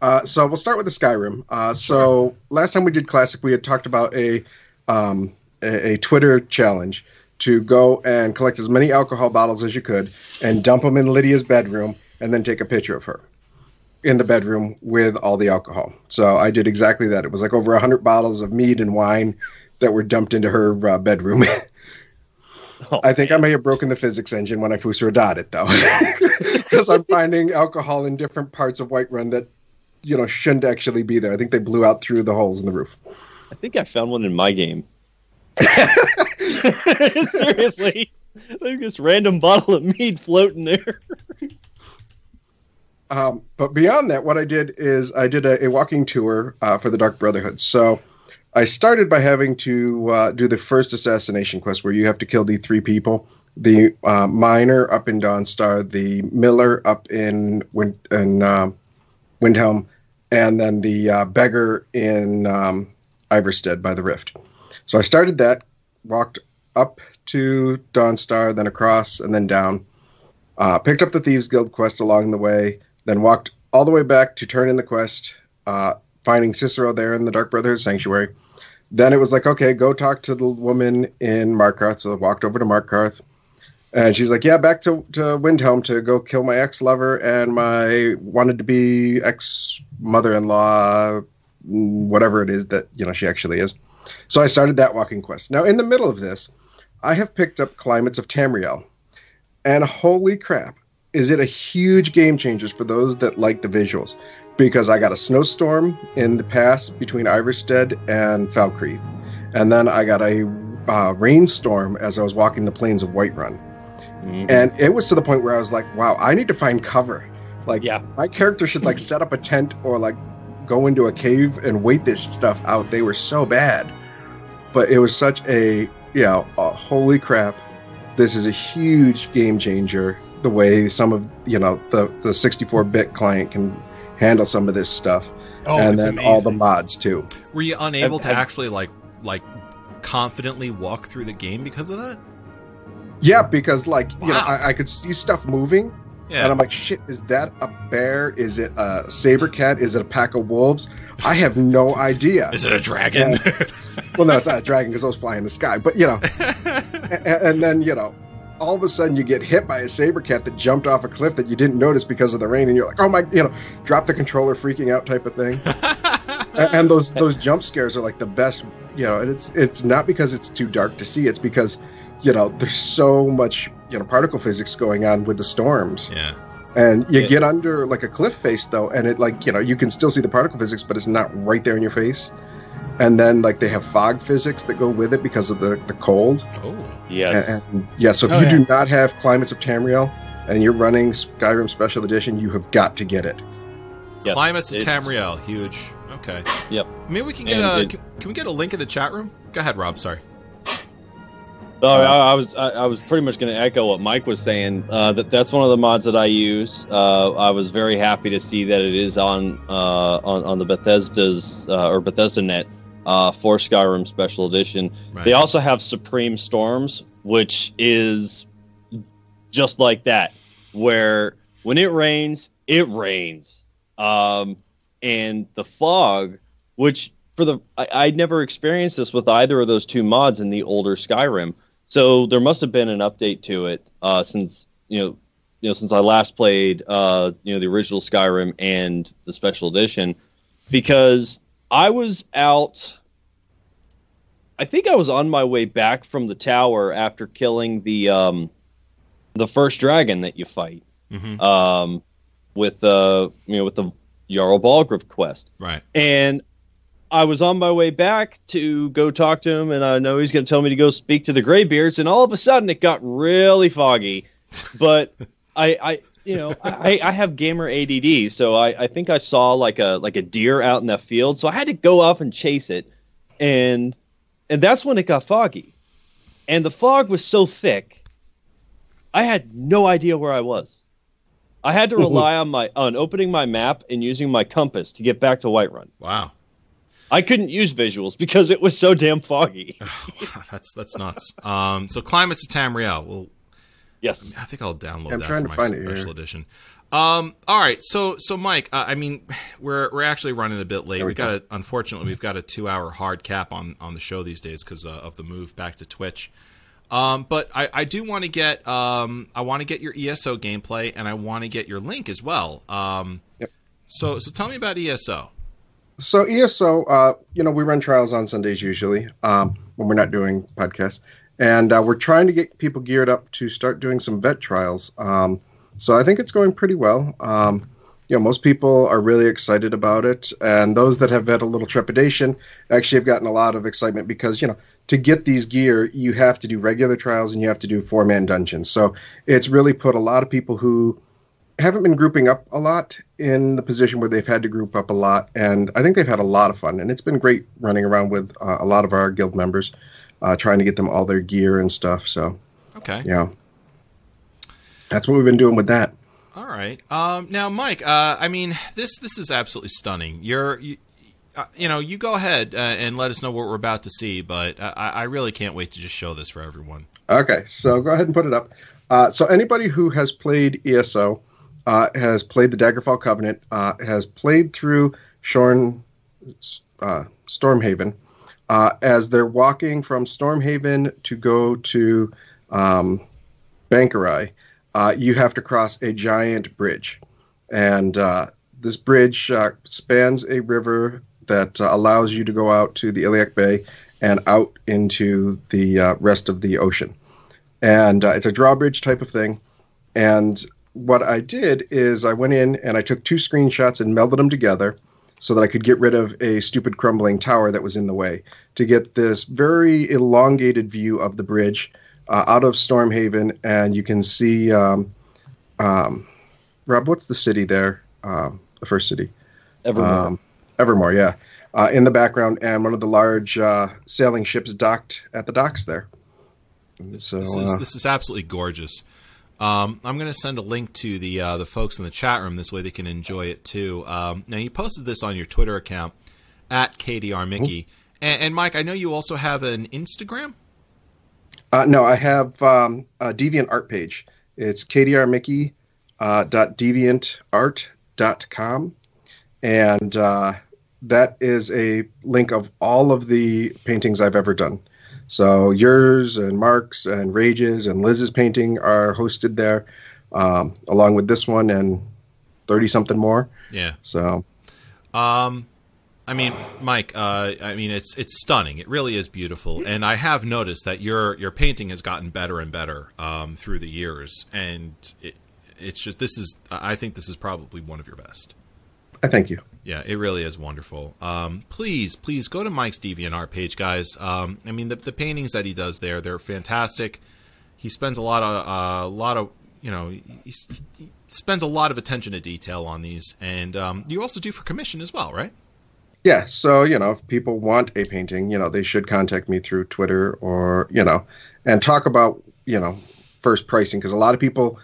Uh, so we'll start with the Skyrim. Uh, so last time we did Classic, we had talked about a, um, a a Twitter challenge to go and collect as many alcohol bottles as you could and dump them in Lydia's bedroom, and then take a picture of her in the bedroom with all the alcohol. So I did exactly that. It was like over hundred bottles of mead and wine that were dumped into her uh, bedroom. Oh, I think I may have broken the physics engine when I Fusura it though, because I'm finding alcohol in different parts of Whiterun that you know shouldn't actually be there. I think they blew out through the holes in the roof. I think I found one in my game. Seriously, there's this random bottle of mead floating there. Um, but beyond that, what I did is I did a, a walking tour uh, for the Dark Brotherhood. So I started by having to uh, do the first assassination quest, where you have to kill the three people: the uh, miner up in Dawnstar, the miller up in Win- in uh, Windhelm, and then the uh, beggar in um, Ivarstead by the Rift. So I started that, walked up to Dawnstar, then across, and then down. Uh, picked up the Thieves Guild quest along the way, then walked all the way back to turn in the quest, uh, finding Cicero there in the Dark Brotherhood Sanctuary. Then it was like, okay, go talk to the woman in Markarth. So I walked over to Markarth. And she's like, yeah, back to, to Windhelm to go kill my ex lover and my wanted to be ex mother in law, whatever it is that, you know, she actually is. So I started that walking quest. Now, in the middle of this, I have picked up Climates of Tamriel. And holy crap, is it a huge game changer for those that like the visuals? Because I got a snowstorm in the pass between Ivarstead and Falkreath. And then I got a uh, rainstorm as I was walking the plains of Whiterun. Mhm. And it was to the point where I was like, wow, I need to find cover. Like, Yeah. my character should like set up a tent or like go into a cave and wait this stuff out. They were so bad. But it was such a, you know, holy crap. This is a huge game changer. The way some of, you know, the, the 64 bit client can handle some of this stuff. Oh, and then all the mods too. Were you unable Have- to have- actually like like confidently walk through the game because of that? Yeah, because like, you know, I, I could see stuff moving. Yeah. And I'm like, shit, is that a bear? Is it a saber cat? Is it a pack of wolves? I have no idea. Is it a dragon? well, no, it's not a dragon because those fly in the sky. But, you know, and, and then, you know, all of a sudden you get hit by a saber cat that jumped off a cliff that you didn't notice because of the rain. And you're like, oh my, you know, drop the controller freaking out type of thing. and, and those, those jump scares are like the best, you know, and it's, it's not because it's too dark to see. It's because, you know, there's so much, you know, particle physics going on with the storms yeah. and you Yeah. get under like a cliff face though and it like you know you can still see the particle physics but it's not right there in your face and then like they have fog physics that go with it because of the the cold Oh. Yes. and, and yeah so if Oh, you do not have climates of tamriel and you're running skyrim special edition you have got to get it Yep. Climates of Tamriel, huge. Okay. Yep. Maybe we can get And a it- can, can we get a link in the chat room? Go ahead, Rob. Sorry. Oh, I, I was I, I was pretty much going to echo what Mike was saying. Uh, that that's one of the mods that I use. Uh, I was very happy to see that it is on uh, on on the Bethesda's uh, or Bethesda Net uh, for Skyrim Special Edition. Right. They also have Supreme Storms, which is just like that, where when it rains, it rains. Um, and the fog, which for the I, I'd never experienced this with either of those two mods in the older Skyrim. So there must have been an update to it uh, since you know you know since I last played uh, you know the original Skyrim and the special edition because I was out I think I was on my way back from the tower after killing the um, the first dragon that you fight Mhm. um, with the you know with the Jarl Balgruuf quest, Right. and I was on my way back to go talk to him, and I know he's going to tell me to go speak to the Greybeards, and all of a sudden it got really foggy, but I, I you know I, I have gamer ADD, so I, I think I saw like a like a deer out in the field, so I had to go off and chase it, and and that's when it got foggy, and the fog was so thick, I had no idea where I was. I had to rely on my on opening my map and using my compass to get back to Whiterun. Wow. I couldn't use visuals because it was so damn foggy. that's that's nuts. Um, so Climates of Tamriel. Well, Yes. I think I'll download I'm that trying for to my find special here. edition. Um, all right, so so Mike, uh, I mean, we're we're actually running a bit late. There we We got a, unfortunately we've got a two hour hard cap on on the show these days because uh, of the move back to Twitch. Um, but I, I do want to get um, I want to get your ESO gameplay and I want to get your link as well. Um, Yep. So so tell me about ESO. So ESO, uh, you know, we run trials on Sundays usually um, when we're not doing podcasts, and uh, we're trying to get people geared up to start doing some vet trials. Um, so I think it's going pretty well. Um, you know, most people are really excited about it, and those that have had a little trepidation actually have gotten a lot of excitement because you know to get these gear, you have to do regular trials and you have to do four man dungeons. So it's really put a lot of people who haven't been grouping up a lot in the position where they've had to group up a lot, and I think they've had a lot of fun. And it's been great running around with uh, a lot of our guild members, uh, trying to get them all their gear and stuff. So Okay. yeah, that's what we've been doing with that. All right. Um, now, Mike, uh, I mean, this this is absolutely stunning. You're, you, uh, you know, you go ahead uh, and let us know what we're about to see, but I, I really can't wait to just show this for everyone. Okay, so go ahead and put it up. Uh, so anybody who has played ESO, uh, has played the Daggerfall Covenant, uh, has played through Shorn uh, Stormhaven. Uh, as they're walking from Stormhaven to go to um, Bangkorai, uh, you have to cross a giant bridge. And uh, this bridge uh, spans a river that uh, allows you to go out to the Iliac Bay and out into the uh, rest of the ocean. And it's a drawbridge type of thing. And what I did is I went in and I took two screenshots and melded them together so that I could get rid of a stupid crumbling tower that was in the way to get this very elongated view of the bridge uh, out of Stormhaven. And you can see, um, um, Rob, what's the city there? Um, the first city? Evermore. Um, Evermore, yeah. Uh, in the background, and one of the large uh, sailing ships docked at the docks there. So This is uh, this is absolutely gorgeous. Um, I'm going to send a link to the uh, the folks in the chat room. This way they can enjoy it too. Um, now you posted this on your Twitter account at KDR Mickey, and, and Mike, I know you also have an Instagram. Uh, no, I have um, a Deviant art page. It's kdrmickey uh, dot deviantart.com. And uh, that is a link of all of the paintings I've ever done. So yours and Mark's and Rage's and Liz's painting are hosted there, um, along with this one and 30 something more. Yeah. So Um, I mean, Mike. Uh, I mean, it's it's stunning. It really is beautiful, and I have noticed that your your painting has gotten better and better um, through the years, and it, it's just this is. I think this is probably one of your best. I thank you. Yeah, it really is wonderful. Um, please, please go to Mike's DeviantArt page, guys. Um, I mean, the, the paintings that he does there, they're fantastic. He spends a lot of a lot of you know he, he spends a lot of attention to detail on these, and um, you also do for commission as well, right? Yeah, so you know, if people want a painting, you know, they should contact me through Twitter or you know, and talk about you know first pricing because a lot of people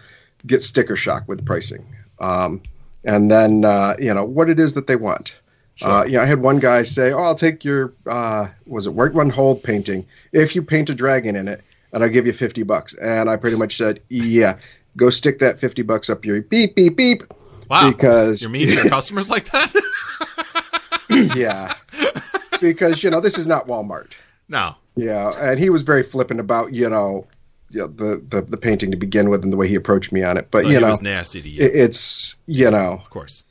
get sticker shock with pricing, um, and then uh, you know what it is that they want. Uh, you know, I had one guy say, "Oh, I'll take your uh, was it work one Hold painting if you paint a dragon in it, and I'll give you fifty bucks." And I pretty much said, "Yeah, go stick that fifty bucks up your beep beep beep." Wow, Because- you're meeting your customers like that? yeah, because you know this is not Walmart. no, Yeah, and he was very flippant about you know, you know, the, the the painting to begin with and the way he approached me on it. But so you know, was nasty to you, it, it's you know, of course.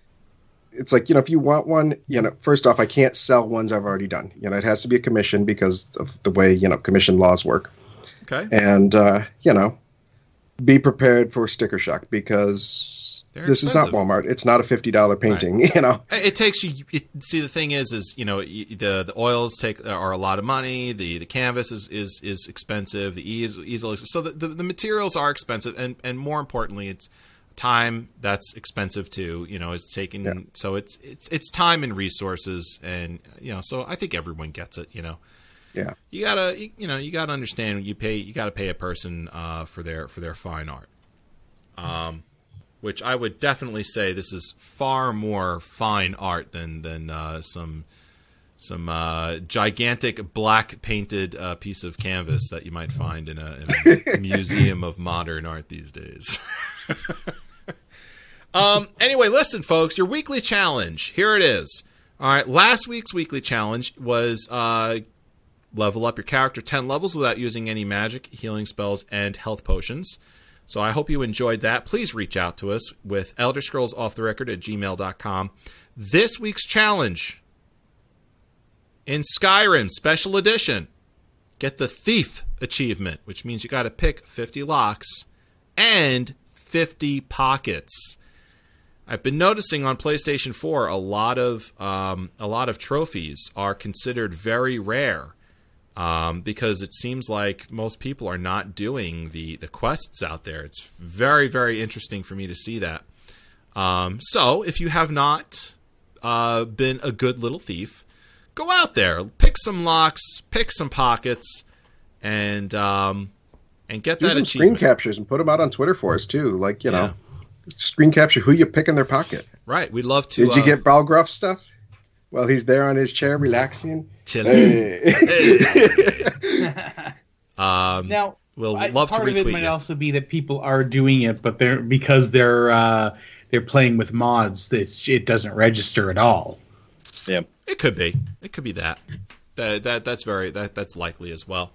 it's like you know, if you want one, you know, first off, I can't sell ones I've already done. You know, it has to be a commission because of the way you know commission laws work. Okay, And uh, you know, be prepared for sticker shock because They're this expensive. is not Walmart. It's not a fifty dollar painting. You know, It takes you. It, see, the thing is, is you know, the the oils take are a lot of money. The the canvas is is, is expensive. The eas easel, so the, the the materials are expensive, and and more importantly, it's time that's expensive too. You know, it's taking Yeah. so it's it's it's time and resources, and you know, so I think everyone gets it. You know, yeah. you gotta you, you know you gotta understand you pay you gotta pay a person uh, for their for their fine art um which i would definitely say this is far more fine art than than uh, some some uh, gigantic black painted uh, piece of canvas that you might find in a, in a museum of modern art these days um anyway listen folks your weekly challenge here it is all right last week's weekly challenge was uh level up your character 10 levels without using any magic, healing spells, and health potions. So I hope you enjoyed that. Please reach out to us with Elder Scrolls Off the Record at gmail.com. This week's challenge in Skyrim Special Edition get the Thief achievement, which means you got to pick 50 locks and 50 pockets. I've been noticing on PlayStation 4 a lot of um, a lot of trophies are considered very rare um, because it seems like most people are not doing the the quests out there. It's very very interesting for me to see that. Um, so if you have not uh, been a good little thief, go out there, pick some locks, pick some pockets, and um, and get Do that some screen captures and put them out on Twitter for us too. Like you know, screen capture who you pick in their pocket. Right, we'd love to. Did you uh, get Balgruuf stuff? While he's there on his chair relaxing. Chilling. Hey. Um, Now, we'll I- love to part of it might you. also be that people are doing it, but they're because they're uh, they're playing with mods. That it doesn't register at all. Yeah. It could be. It could be that. That that that's very that that's likely as well.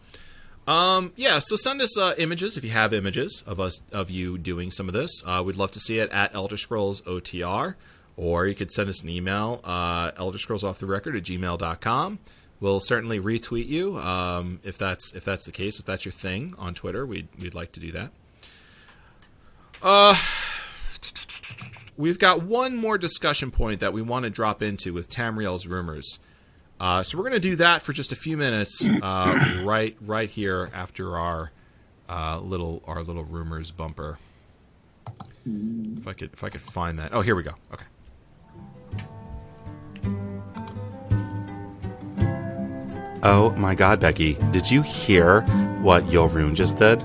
Um, yeah, so send us uh, images if you have images of us of you doing some of this. Uh, we'd love to see it at Elder Scrolls OTR, or you could send us an email, uh, Elder Scrolls Off the Record at gmail.com. We'll certainly retweet you um, if that's if that's the case. If that's your thing on Twitter, we'd we'd like to do that. Uh, we've got one more discussion point that we want to drop into with Tamriel's rumors. Uh, so we're going to do that for just a few minutes, uh, right right here after our uh, little our little rumors bumper. If I could if I could find that. Oh, here we go. Okay. Oh my God, Becky! Did you hear what Yorun just did?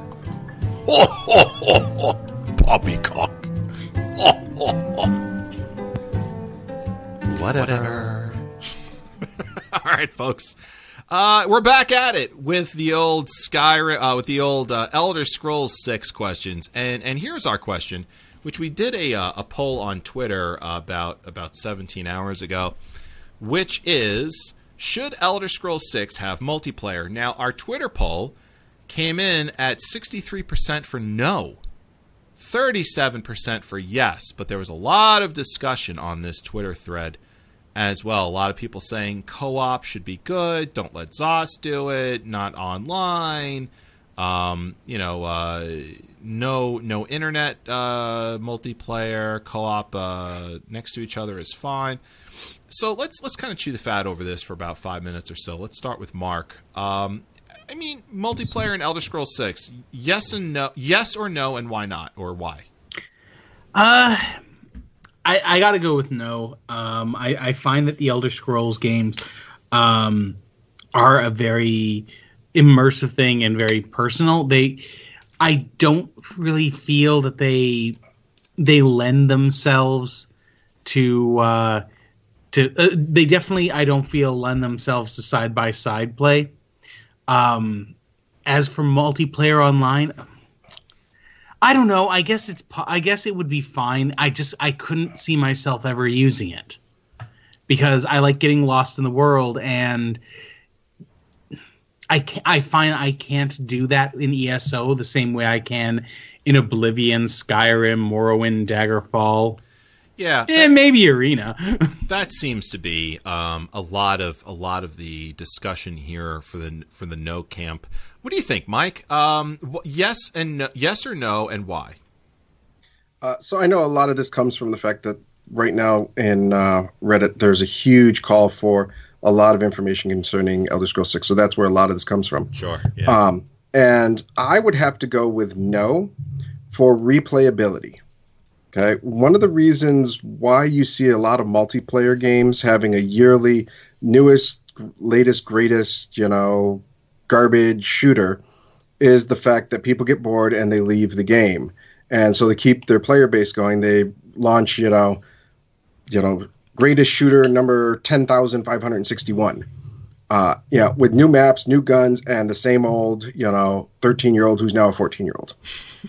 Ho. Poppycock. Ho, ho. Whatever. All right, folks. Uh, we're back at it with the old Skyrim, uh, with the old uh, Elder Scrolls Six questions, and and here's our question, which we did a uh, a poll on Twitter about about 17 hours ago, which is should Elder Scrolls Six have multiplayer? Now, our Twitter poll came in at 63% for no, 37% for yes, but there was a lot of discussion on this Twitter thread as well. A lot of people saying co-op should be good. Don't let ZOS do it. Not online. Um, you know, uh, no no internet uh, multiplayer. Co-op uh, next to each other is fine. So let's let's kind of chew the fat over this for about five minutes or so. Let's start with Mark. Um, I mean, multiplayer in Elder Scrolls Six. Yes and no. Yes or no, and why not, or why? Uh, I, I got to go with no. Um, I, I find that the Elder Scrolls games um, are a very immersive thing and very personal. They, I don't really feel that they they lend themselves to uh, to. Uh, they definitely, I don't feel lend themselves to side by side play. Um, as for multiplayer online, I don't know. I guess it's. I guess it would be fine. I just I couldn't see myself ever using it because I like getting lost in the world, and I can I find I can't do that in ESO the same way I can in Oblivion, Skyrim, Morrowind, Daggerfall, Yeah, and maybe Arena. that seems to be um, a lot of a lot of the discussion here for the for the no camp. What do you think, Mike? Um, wh- yes and no, yes or no, and why? Uh, so I know a lot of this comes from the fact that right now in uh, Reddit there's a huge call for a lot of information concerning Elder Scrolls Six. So that's where a lot of this comes from. Sure. Yeah. Um, and I would have to go with no for replayability. Okay. One of the reasons why you see a lot of multiplayer games having a yearly newest, latest, greatest, you know, garbage shooter is the fact that people get bored and they leave the game. And so to keep their player base going, they launch, you know, you know, greatest shooter number 10,561 uh, yeah, with new maps, new guns, and the same old, you know, thirteen-year-old who's now a fourteen-year-old,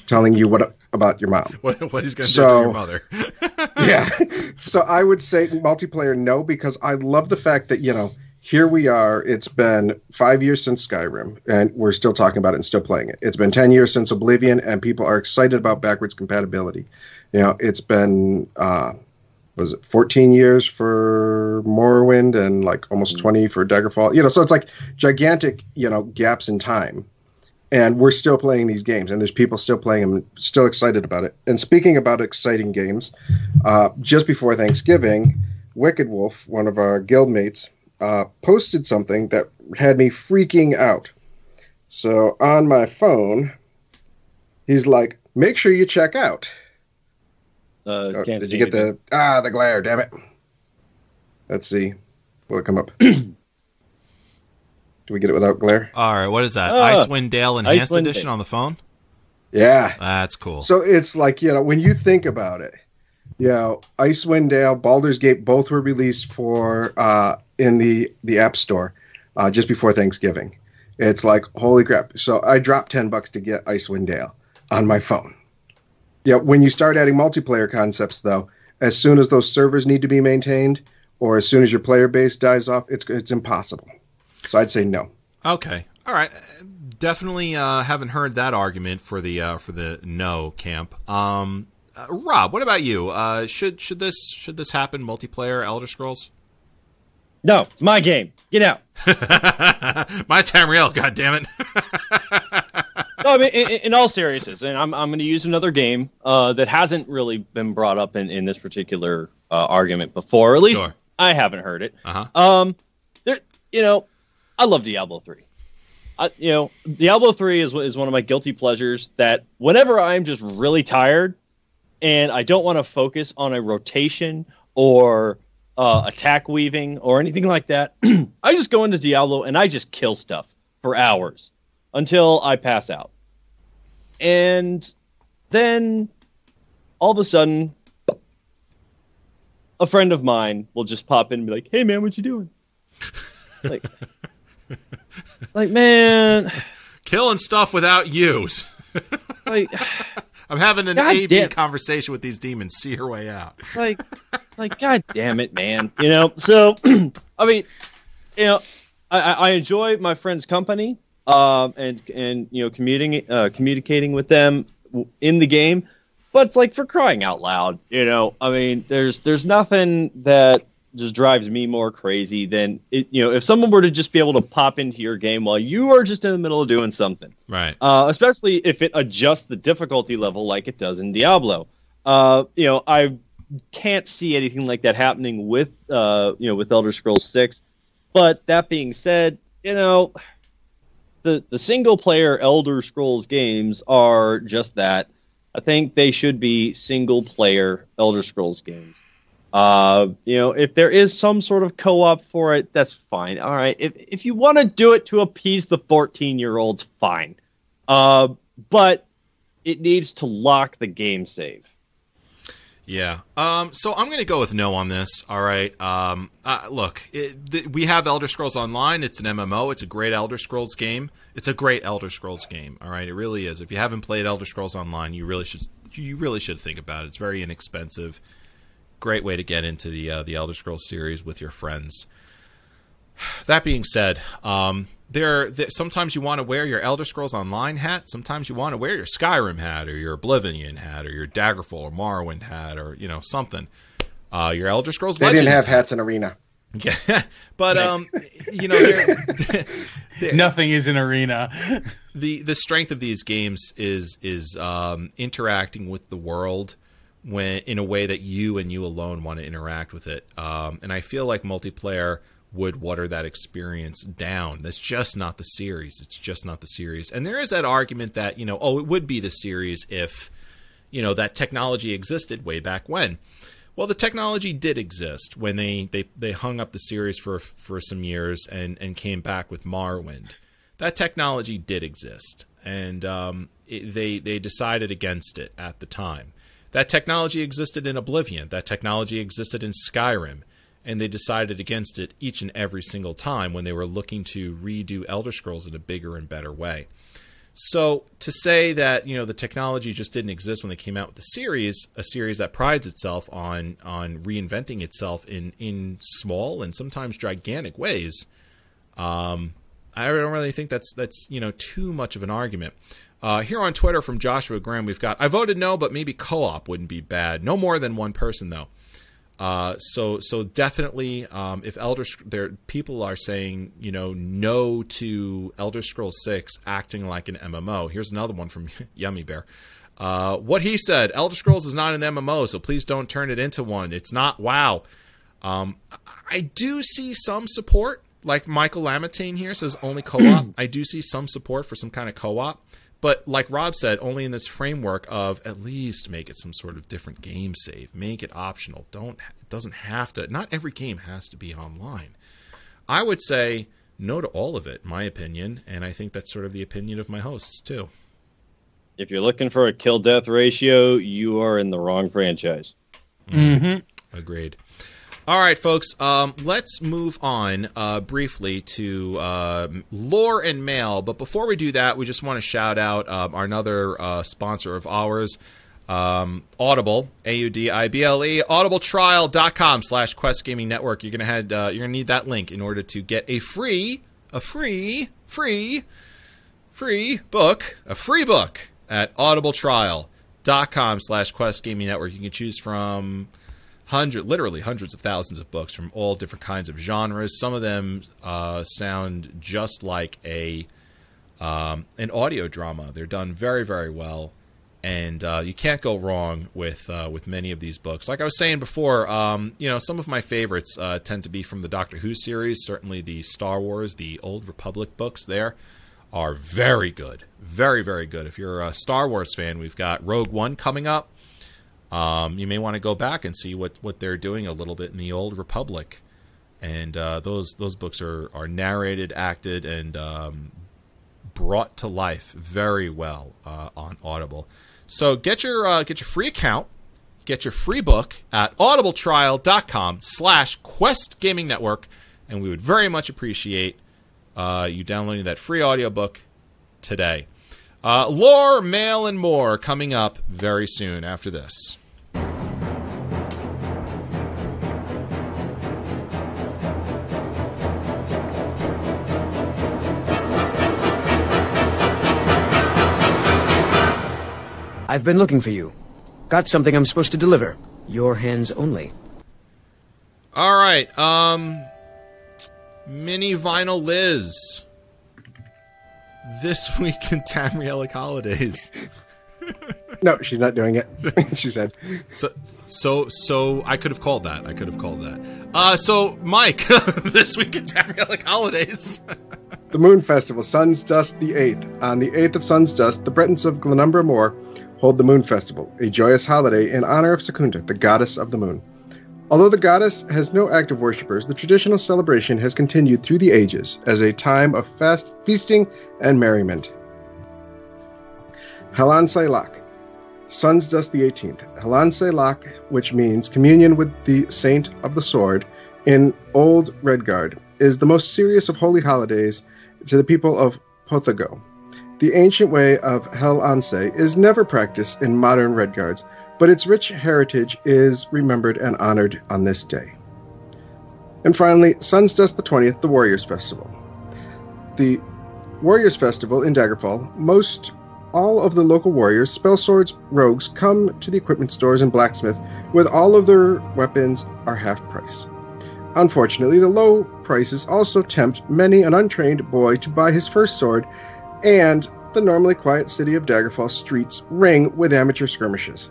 telling you what about your mom. what, what he's going to so- do to your mother? yeah, so I would say multiplayer no because I love the fact that you know here we are. It's been five years since Skyrim, and we're still talking about it and still playing it. It's been ten years since Oblivion, and people are excited about backwards compatibility. You know, it's been uh, was it 14 years for Morrowind and like almost 20 for Daggerfall. You know, so it's like gigantic, you know, gaps in time. And we're still playing these games, and there's people still playing them, still excited about it. And speaking about exciting games, uh, just before Thanksgiving, Wicked Wolf, one of our guildmates, uh, posted something that had me freaking out. So on my phone, he's like, "Make sure you check out." Uh, Oh, did you get anything. the ah the glare? Damn it! Let's see. Will it come up? Do we get it without glare? All right, what is that? Ah, Icewind Dale Enhanced Icewind Edition Dale. on the phone. Yeah. That's cool. So it's like you know when you think about it, you know, Icewind Dale, Baldur's Gate, both were released for uh, in the the App Store uh, just before Thanksgiving. It's like holy crap! So I dropped ten bucks to get Icewind Dale on my phone. Yeah, when you start adding multiplayer concepts, though, as soon as those servers need to be maintained, or as soon as your player base dies off, it's it's impossible. So I'd say no. Okay. All right. Definitely uh, haven't heard that argument for the uh, for the no camp. Um, uh, Rob, what about you? Uh, should should this should this happen multiplayer Elder Scrolls? No, it's my game. Get out. My Tamriel, God damn it! no, I mean, in, in all seriousness, and I'm, I'm going to use another game uh, that hasn't really been brought up in, in this particular uh, argument before. Or at least Sure. I haven't heard it. Uh-huh. Um, there, you know, I love Diablo three. I, you know, Diablo three is is one of my guilty pleasures. That whenever I'm just really tired and I don't want to focus on a rotation or uh, attack weaving or anything like that, I just go into Diablo and I just kill stuff for hours until I pass out. And then all of a sudden, a friend of mine will just pop in and be like, "Hey man, what you doing?" like, like man, Killing stuff without you. like, I'm having an God A B damn- conversation with these demons. See your way out. like, like, god damn it, man. You know. So, I mean, you know, I, I I enjoy my friends' company, um, and and you know, commuting, uh, communicating with them in the game. But it's like for crying out loud, you know. I mean, there's there's nothing that just drives me more crazy than it. You know, if someone were to just be able to pop into your game while you are just in the middle of doing something Right. uh, especially if it adjusts the difficulty level like it does in Diablo. Uh, you know, I can't see anything like that happening with uh, you know with Elder Scrolls Six. But that being said, you know, the the single player Elder Scrolls games are just that. I think they should be single player Elder Scrolls games. Uh, you know, if there is some sort of co-op for it, that's fine. All right. If if you want to do it to appease the 14-year-olds, fine. Uh, but it needs to lock the game save. Yeah. Um, so I'm going to go with no on this. All right. Um, uh, look, it, th- we have Elder Scrolls Online. It's an MMO. It's a great Elder Scrolls game. It's a great Elder Scrolls game. All right. It really is. If you haven't played Elder Scrolls Online, you really should. You really should think about it. It's very inexpensive. Great way to get into the uh, the Elder Scrolls series with your friends. That being said, um, there, there sometimes you want to wear your Elder Scrolls Online hat. Sometimes you want to wear your Skyrim hat or your Oblivion hat or your Daggerfall or Morrowind hat or you know something. Uh, your Elder Scrolls They Legends. didn't have hats in Arena. Yeah, but um, you know, they're, they're- Nothing is an arena. the the strength of these games is is um, interacting with the world when in a way that you and you alone want to interact with it. Um, and I feel like multiplayer would water that experience down. That's just not the series. It's just not the series. And there is that argument that you know, oh, it would be the series if you know that technology existed way back when. Well, the technology did exist when they, they, they hung up the series for for some years and, and came back with Morrowind. That technology did exist, and um, it, they they decided against it at the time. That technology existed in Oblivion. That technology existed in Skyrim, and they decided against it each and every single time when they were looking to redo Elder Scrolls in a bigger and better way. So to say that you know the technology just didn't exist when they came out with the series, a series that prides itself on on reinventing itself in in small and sometimes gigantic ways, um, I don't really think that's that's you know too much of an argument. Uh, here on Twitter from Joshua Graham, we've got I voted no, but maybe co-op wouldn't be bad. No more than one person though. Uh, so so definitely, um, if Elder there people are saying you know no to Elder Scrolls Six acting like an MMO. Here's another one from Yummy Bear. Uh, what he said: Elder Scrolls is not an MMO, so please don't turn it into one. It's not. Wow. Um, I do see some support, like Michael Lamatane here says only co-op. I do see some support for some kind of co-op, but like Rob said, only in this framework of at least make it some sort of different game save, make it optional. Don't it doesn't have to. Not every game has to be online. I would say no to all of it, my opinion, and I think that's sort of the opinion of my hosts too. If you're looking for a kill death ratio, you are in the wrong franchise. hmm Agreed. All right, folks. Um, let's move on uh, briefly to uh, lore and mail. But before we do that, we just want to shout out um, our another uh, sponsor of ours, um, Audible, A U D I B L E, audibletrial.com slash Quest Gaming Network. You're gonna head, uh, you're gonna need that link in order to get a free, a free, free, free book, a free book at audibletrial.com slash Quest Gaming Network. You can choose from hundred, literally hundreds of thousands of books from all different kinds of genres. Some of them uh, sound just like a um, an audio drama. They're done very, very well, and uh, you can't go wrong with uh, with many of these books. Like I was saying before, um, you know, some of my favorites uh, tend to be from the Doctor Who series. Certainly, the Star Wars, the Old Republic books there are very good, very, very good. If you're a Star Wars fan, we've got Rogue One coming up. Um, you may want to go back and see what, what they're doing a little bit in the Old Republic, and uh, those those books are are narrated, acted, and um, brought to life very well uh, on Audible. So get your uh, get your free account, get your free book at audibletrial.com slash Quest Gaming Network, and we would very much appreciate uh, you downloading that free audiobook today. Uh, lore, mail, and more coming up very soon after this. I've been looking for you. Got something I'm supposed to deliver. Your hands only. All right, um, mini vinyl Liz. This week in Tamrielic Holidays. No, she's not doing it. she said. So, so, so I could have called that. I could have called that. Uh, so Mike, this week in Tamrielic Holidays. The Moon Festival, Sun's Dusk the 8th. On the 8th of Sun's Dusk, the Bretons of Glenumbra Moor hold the Moon Festival, a joyous holiday in honor of Secunda, the goddess of the moon. Although the goddess has no active worshippers, the traditional celebration has continued through the ages as a time of fast feasting and merriment. HelAnseilak, Sun's Dusk the 18th. HelAnseilak, which means communion with the Saint of the Sword in Old Redguard, is the most serious of holy holidays to the people of Pothago. The ancient way of Hel Anse is never practiced in modern Redguards, but its rich heritage is remembered and honored on this day. And finally, Sun's Dusk the 20th, the Warriors Festival. The Warriors Festival in Daggerfall, most all of the local warriors, spell swords, rogues come to the equipment stores and blacksmith with all of their weapons are half price. Unfortunately, the low prices also tempt many an untrained boy to buy his first sword, and the normally quiet city of Daggerfall streets ring with amateur skirmishes.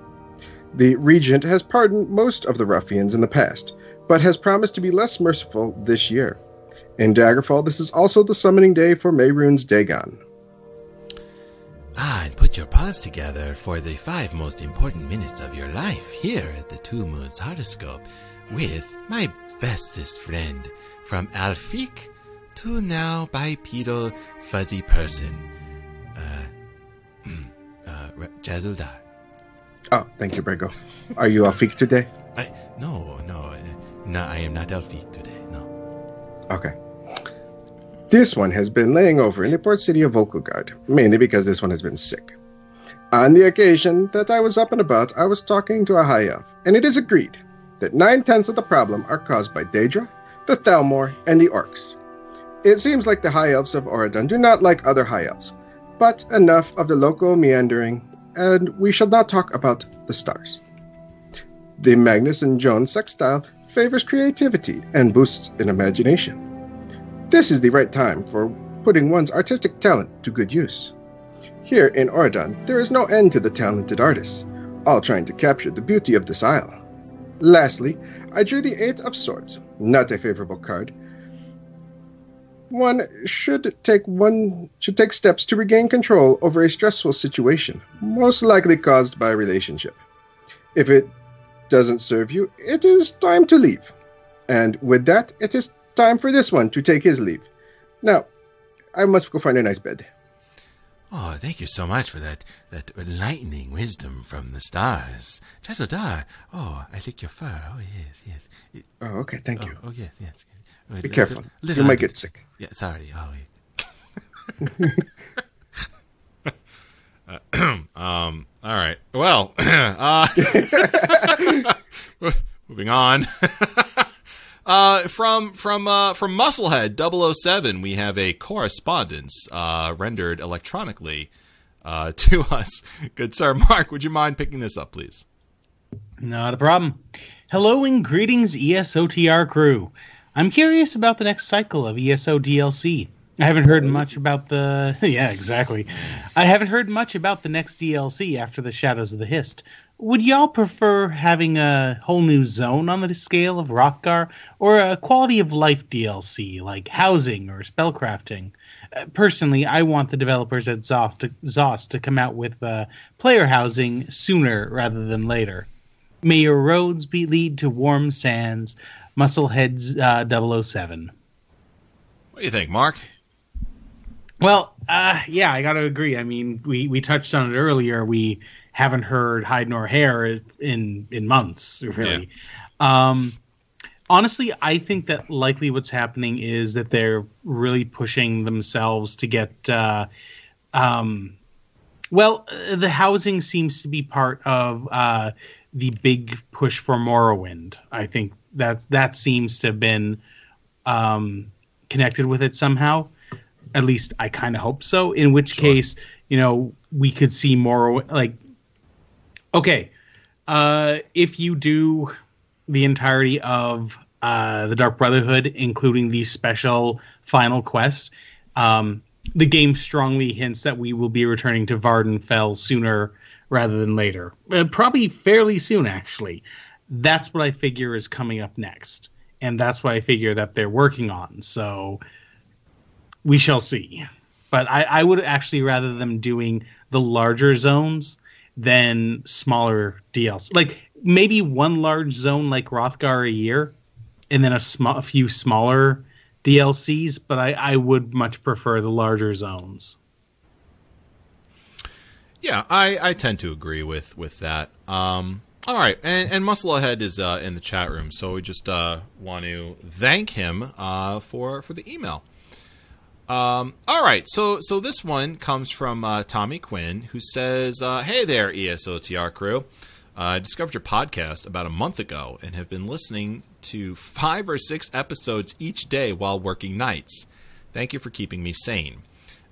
The Regent has pardoned most of the ruffians in the past, but has promised to be less merciful this year. In Daggerfall, this is also the summoning day for Mehrunes Dagon. Ah, and put your paws together for the five most important minutes of your life here at the Two Moons Horoscope with my bestest friend from Alfiq to now bipedal fuzzy person, uh, uh, Jazuldar. Oh, thank you, Brego. Are you Alfiq today? I, no, no, no, I am not Alfiq today, no. Okay. This one has been laying over in the port city of Vulkhel Guard, mainly because this one has been sick. On the occasion that I was up and about, I was talking to a high elf, and it is agreed that nine tenths of the problem are caused by Daedra, the Thalmor, and the orcs. It seems like the high elves of Auridon do not like other high elves, but enough of the local meandering, and we shall now talk about the stars. The Magnus and Jones sextile favors creativity and boosts in imagination. This is the right time for putting one's artistic talent to good use. Here in Auridon, there is no end to the talented artists, all trying to capture the beauty of this isle. Lastly, I drew the Eight of Swords, not a favorable card. One should take one should take steps to regain control over a stressful situation, most likely caused by a relationship. If it doesn't serve you, it is time to leave. And with that, it is time for this one to take his leave. Now, I must go find a nice bed. Oh, thank you so much for that that enlightening wisdom from the stars. Jazzledar, oh, I like your fur. Oh, yes, yes. Oh, okay, thank oh, you. oh, yes, yes. Be li- careful. li- You might get sick. Yeah, sorry. Oh, wait. Um, all right. Well, uh, moving on. uh, from from uh, from Musclehead 007, we have a correspondence uh, rendered electronically uh, to us. Good sir, Mark, would you mind picking this up, please? Not a problem. Hello and greetings, ESOTR crew. I'm curious about the next cycle of ESO DLC. I haven't heard much about the. Yeah, exactly. I haven't heard much about the next DLC after the Shadows of the Hist. Would y'all prefer having a whole new zone on the scale of Wrothgar, or a quality of life DLC like housing or spellcrafting? Uh, personally, I want the developers at Zoth to, ZOS to come out with uh, player housing sooner rather than later. May your roads be lead to warm sands, Muscleheads uh, 007. What do you think, Mark? Well, uh, yeah, I got to agree. I mean, we, we touched on it earlier. We haven't heard hide nor hair in in months, really. Um, honestly, I think that likely what's happening is that they're really pushing themselves to get. Uh, um, well, uh, the housing seems to be part of uh, the big push for Morrowind. I think that that seems to have been um, connected with it somehow. At least I kind of hope so. In which case, you know, we could see more like okay, uh, if you do the entirety of uh, the Dark Brotherhood, including the special final quest, um, the game strongly hints that we will be returning to Vvardenfell sooner rather than later. Uh, probably fairly soon, actually. That's what I figure is coming up next, and that's what I figure that they're working on. So we shall see. But I, I would actually rather them doing the larger zones than smaller DLC. Like maybe one large zone like Wrothgar a year, and then a, sm- a few smaller DLCs. But I, I would much prefer the larger zones. Yeah, I, I tend to agree with with that. Um, all right, and, and Musclehead is uh, in the chat room, so we just uh, want to thank him uh, for for the email. Um, all right, so so this one comes from uh, Tommy Quinn, who says, uh, "Hey there, ESOTR crew. Uh, I discovered your podcast about a month ago and have been listening to five or six episodes each day while working nights. Thank you for keeping me sane."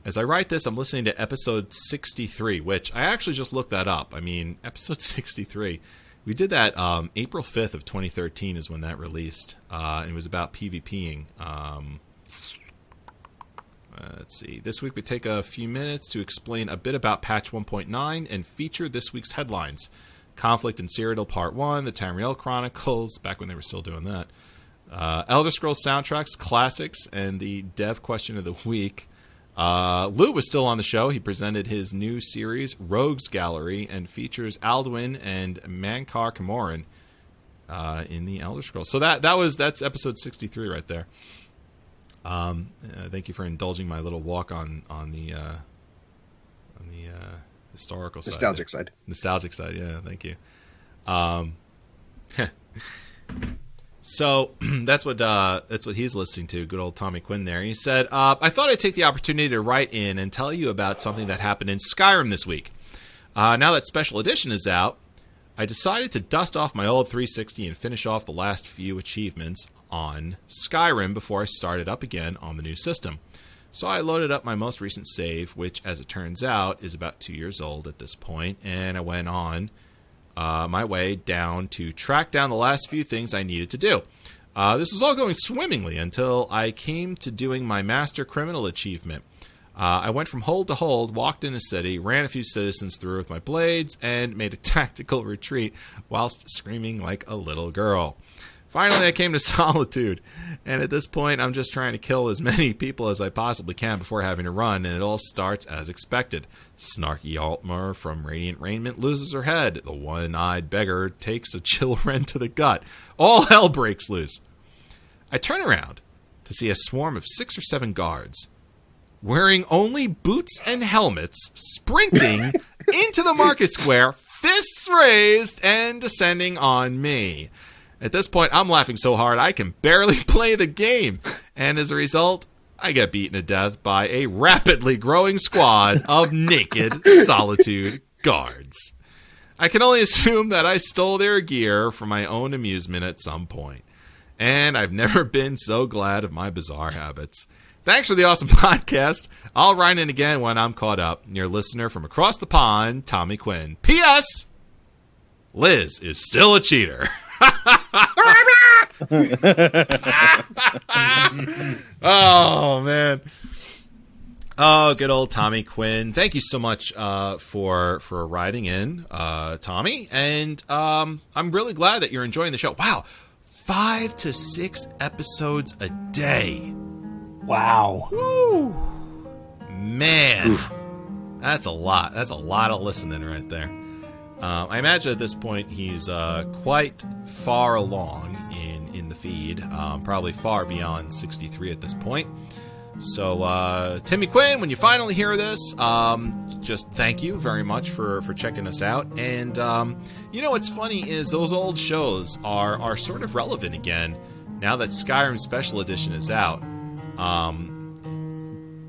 As I write this, I'm listening to episode 63, which I actually just looked that up. I mean, episode 63. We did that um, April 5th of 2013 is when that released. Uh, it was about PvPing. Um, let's see. This week we take a few minutes to explain a bit about patch 1.9 and feature this week's headlines. Conflict in Cyrodiil Part 1, the Tamriel Chronicles, back when they were still doing that. Uh, Elder Scrolls soundtracks, classics, and the dev question of the week. Uh, Lou was still on the show. He presented his new series, Rogues Gallery, and features Alduin and Mankar Camoran uh, in the Elder Scrolls. So that that was that's episode sixty three right there. Um, uh, thank you for indulging my little walk on on the uh, on the uh, historical side. Nostalgic side. Nostalgic side, yeah. Thank you. Um, so that's what uh, that's what he's listening to. Good old Tommy Quinn there. He said, uh, "I thought I'd take the opportunity to write in and tell you about something that happened in Skyrim this week. Uh, now that Special Edition is out, I decided to dust off my old 360 and finish off the last few achievements on Skyrim before I started up again on the new system." So I loaded up my most recent save, which, as it turns out, is about two years old at this point, and I went on uh, my way down to track down the last few things I needed to do. Uh, this was all going swimmingly until I came to doing my Master Criminal achievement. Uh, I went from hold to hold, walked in a city, ran a few citizens through with my blades, and made a tactical retreat whilst screaming like a little girl. Finally, I came to Solitude, and at this point, I'm just trying to kill as many people as I possibly can before having to run, and it all starts as expected. Snarky Altmer from Radiant Raiment loses her head. The one eyed beggar takes a Chillrend to the gut. All hell breaks loose. I turn around to see a swarm of six or seven guards, wearing only boots and helmets, sprinting into the market square, fists raised, and descending on me. At this point, I'm laughing so hard I can barely play the game. And as a result, I get beaten to death by a rapidly growing squad of naked solitude guards. I can only assume that I stole their gear for my own amusement at some point. And I've never been so glad of my bizarre habits. Thanks for the awesome podcast. I'll write in again when I'm caught up. Your listener from across the pond, Tommy Quinn. P.S. Liz is still a cheater. Oh man. Oh, good old Tommy Quinn. Thank you so much uh, for for riding in, uh, Tommy. And um, I'm really glad that you're enjoying the show. Wow, five to six episodes a day. Wow. Woo. Man, that's a lot. That's a lot of listening right there. Uh, I imagine at this point he's uh, quite far along in in the feed, um, probably far beyond 63 at this point. So, uh, Timmy Quinn, when you finally hear this, um, just thank you very much for, for checking us out. And um, you know what's funny is those old shows are are sort of relevant again now that Skyrim Special Edition is out. Um,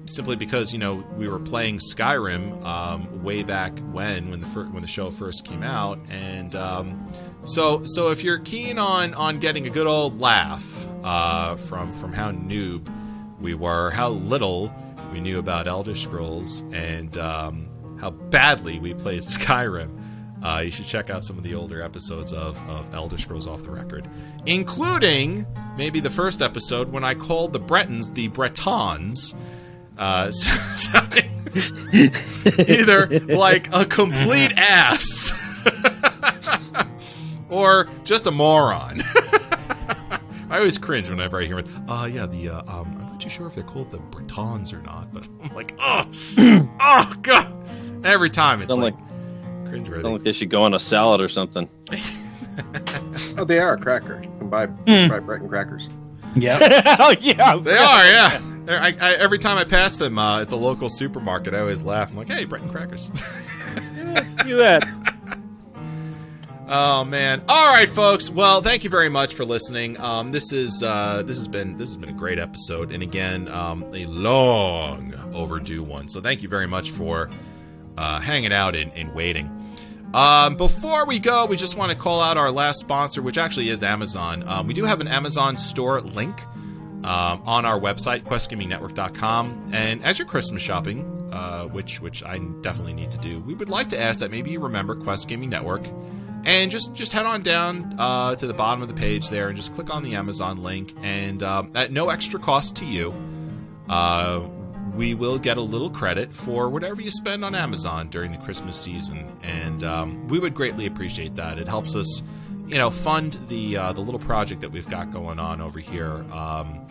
simply because you know we were playing Skyrim um, way back when when the fir- when the show first came out, and um, so so if you're keen on on getting a good old laugh uh, from from how noob we were, how little we knew about Elder Scrolls, and um, how badly we played Skyrim. Uh, you should check out some of the older episodes of, of Elder Scrolls Off the Record, including maybe the first episode when I called the Bretons the Bretons, uh, sounding either like a complete ass or just a moron. I always cringe whenever I hear it. Uh, yeah, the uh, um, I'm not too sure if they're called the Bretons or not, but I'm like, oh, oh god, every time it's like, like- cringe Sound ready. like they should go on a salad or something. Oh, they are a cracker. You can buy, buy Breton crackers. Yeah. oh yeah, They are, yeah. I, I, every time I pass them uh, at the local supermarket, I always laugh. I'm like, hey, Breton crackers. Do that. Oh man! All right, folks. Well, thank you very much for listening. Um, this is uh, this has been this has been a great episode, and again, um, a long overdue one. So thank you very much for uh, hanging out and, and waiting. Um, before we go, we just want to call out our last sponsor, which actually is Amazon. Um, we do have an Amazon store link um, on our website, questgamingnetwork.com. And as you're Christmas shopping, uh, which which I definitely need to do, we would like to ask that maybe you remember Quest Gaming Network, and just just head on down uh, to the bottom of the page there and just click on the Amazon link. And um, at no extra cost to you, uh, we will get a little credit for whatever you spend on Amazon during the Christmas season, and um, we would greatly appreciate that. It helps us, you know, fund the uh, the little project that we've got going on over here. Um,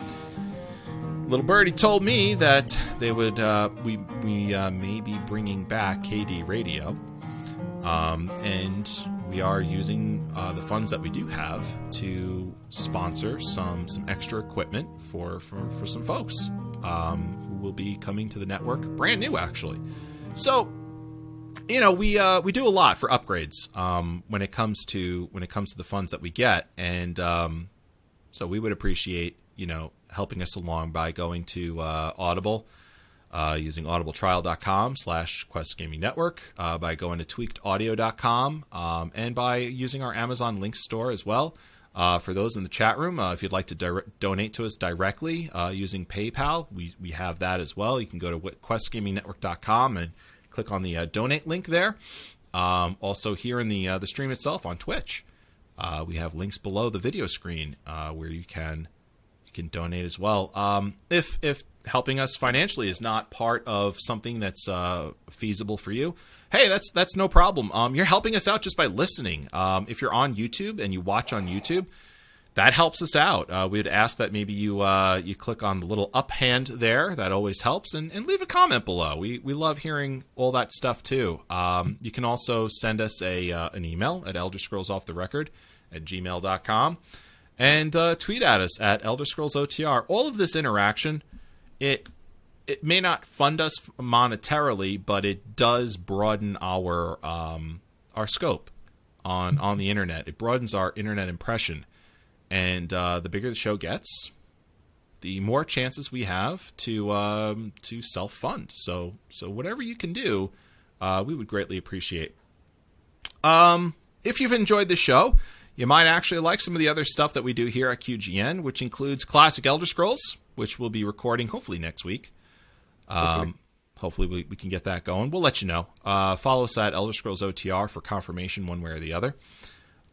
little birdie told me that they would uh, we we uh, may be bringing back KD Radio, um, and we are using uh, the funds that we do have to sponsor some some extra equipment for for, for some folks um, who will be coming to the network, brand new actually. So you know we uh, we do a lot for upgrades um, when it comes to when it comes to the funds that we get, and um, so we would appreciate you know helping us along by going to uh, Audible. Uh, using audibletrial.com slash quest gaming network uh, by going to tweakedaudio.com um, and by using our amazon link store as well uh, for those in the chat room uh, if you'd like to dire- donate to us directly uh, using paypal we, we have that as well you can go to questgamingnetwork.com and click on the uh, donate link there um, also here in the uh, the stream itself on twitch uh, we have links below the video screen uh, where you can you can donate as well. Um, if if helping us financially is not part of something that's uh, feasible for you, hey, that's that's no problem. Um, you're helping us out just by listening. Um, if you're on YouTube and you watch on YouTube, that helps us out. Uh, we'd ask that maybe you uh, you click on the little up hand there. That always helps, and, and leave a comment below. We we love hearing all that stuff too. Um, you can also send us a uh, an email at Elder Scrolls Off the Record at gmail.com and uh, tweet at us at Elder Scrolls OTR. All of this interaction, it it may not fund us monetarily, but it does broaden our um, our scope on on the internet. It broadens our internet impression, and uh, the bigger the show gets, the more chances we have to um, to self fund. So so whatever you can do, uh, we would greatly appreciate. Um, if you've enjoyed the show, you might actually like some of the other stuff that we do here at QGN, which includes classic Elder Scrolls, which we'll be recording hopefully next week. Um, hopefully we, we can get that going. We'll let you know. Uh, follow us at Elder Scrolls OTR for confirmation one way or the other.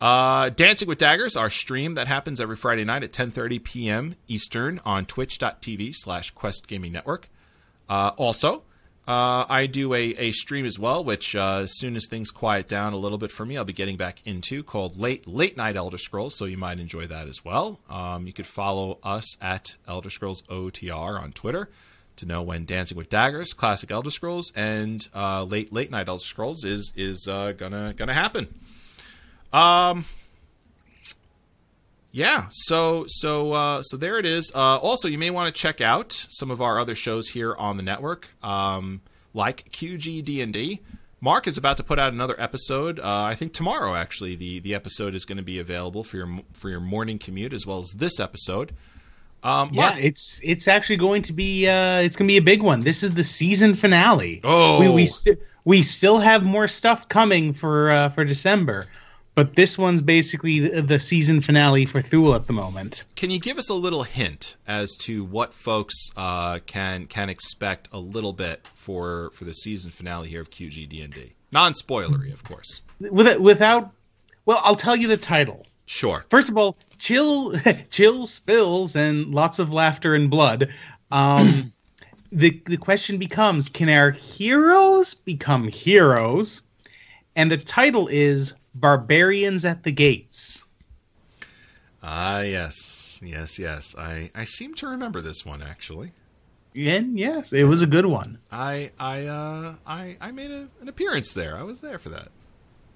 Uh, Dancing with Daggers, our stream that happens every Friday night at 10:30 p.m. Eastern on Twitch.tv/slash Quest Gaming Network. Uh, also, uh, I do a, a stream as well, which uh, as soon as things quiet down a little bit for me, I'll be getting back into called Late Late Night Elder Scrolls. So you might enjoy that as well. Um, you could follow us at Elder Scrolls OTR on Twitter to know when Dancing with Daggers, Classic Elder Scrolls, and uh, Late Late Night Elder Scrolls is is uh, gonna gonna happen. Um, yeah, so so uh, so there it is. Uh, also, you may want to check out some of our other shows here on the network, um, like QG D and D. Mark is about to put out another episode. Uh, I think tomorrow, actually, the the episode is going to be available for your for your morning commute as well as this episode. Um, Yeah, Mark- it's it's actually going to be uh, it's going to be a big one. This is the season finale. Oh. we we, st- we still have more stuff coming for uh, for December, but this one's basically the, the season finale for Thule at the moment. Can you give us a little hint as to what folks uh, can can expect a little bit for for the season finale here of QG D and D? Non spoilery, of course. With, without, well, I'll tell you the title. Sure. First of all, chill, chill spills and lots of laughter and blood. Um, the the question becomes: Can our heroes become heroes? And the title is "Barbarians at the Gates." Ah, yes, yes, yes. I I seem to remember this one actually. And yes, it was a good one. I I uh I I made a, an appearance there. I was there for that.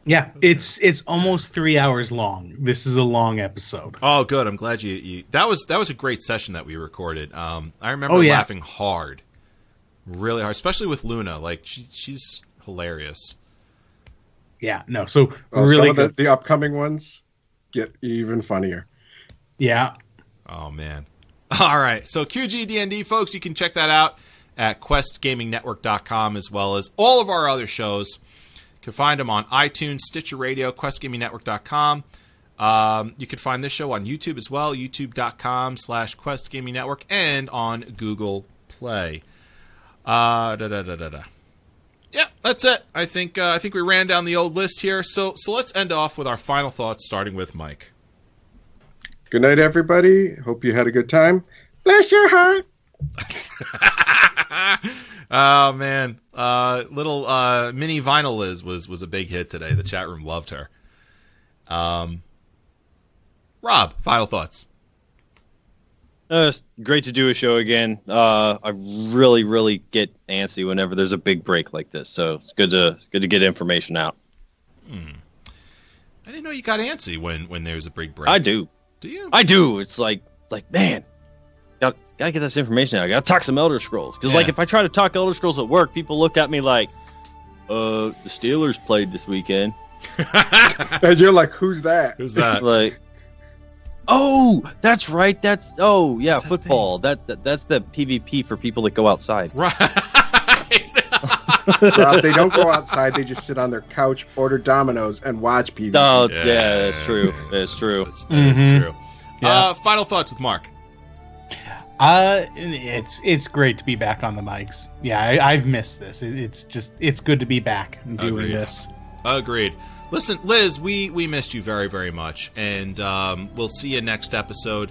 Yeah, it's it's almost three hours long. This is a long episode. Oh, good. I'm glad you, you. That was that was a great session that we recorded. Um, I remember Oh, yeah. laughing hard, really hard, especially with Luna. Like she, she's hilarious. Yeah, no, so Well, really some of the, the upcoming ones get even funnier. Yeah, Oh man. All right. So QG D&D folks, you can check that out at questgamingnetwork.com as well as all of our other shows. You can find them on iTunes, Stitcher Radio, questgamingnetwork.com. Um, you can find this show on YouTube as well, youtube.com slash questgamingnetwork, and on Google Play. Uh, da, da, da, da, da. Yeah, that's it. I think uh, I think we ran down the old list here. So so let's end off with our final thoughts, starting with Mike. Good night, everybody. Hope you had a good time. Bless your heart. oh man, uh, little uh, mini vinyl Liz was was a big hit today. The chat room loved her. Um, Rob, final thoughts. Uh, it's great to do a show again. Uh, I really, really get antsy whenever there's a big break like this. So it's good to good to get information out. I didn't know you got antsy when when there's a big break. I do, Do you? I do. It's like, it's like man, got gotta get this information out. I gotta talk some Elder Scrolls because, like, if I try to talk Elder Scrolls at work, people look at me like, uh, the Steelers played this weekend. And you're like, who's that? Who's that? like oh that's right that's oh yeah What's that football that, that that's the pvp for people that go outside right. Rob, they don't go outside. They just sit on their couch, order Dominoes, and watch PvP. oh yeah, that's true that's true That's, that's Mhm. true. Yeah. Uh, final thoughts with Mark. uh, it's it's great to be back on the mics. Yeah, I, I've missed this. It, it's just it's good to be back and doing Agreed. this. Agreed. Listen, Liz, we we missed you very very much, and um, we'll see you next episode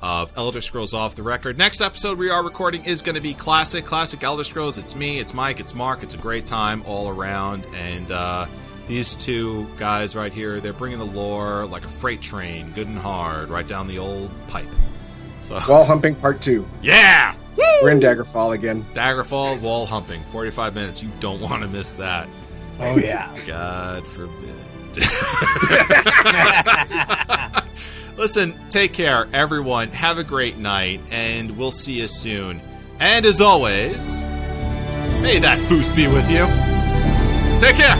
of Elder Scrolls Off the Record. Next episode we are recording is going to be classic, classic Elder Scrolls. It's me, it's Mike, it's Mark. It's a great time all around, and uh, these two guys right here, they're bringing the lore like a freight train, good and hard, right down the old pipe. So Wall humping part two. yeah, Woo! We're in Daggerfall again. Daggerfall wall humping, forty-five minutes. You don't want to miss that. Oh yeah. God forbid. Listen, take care, everyone. Have a great night, and we'll see you soon. And as always, may that foos be with you. Take care.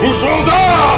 Who shall die?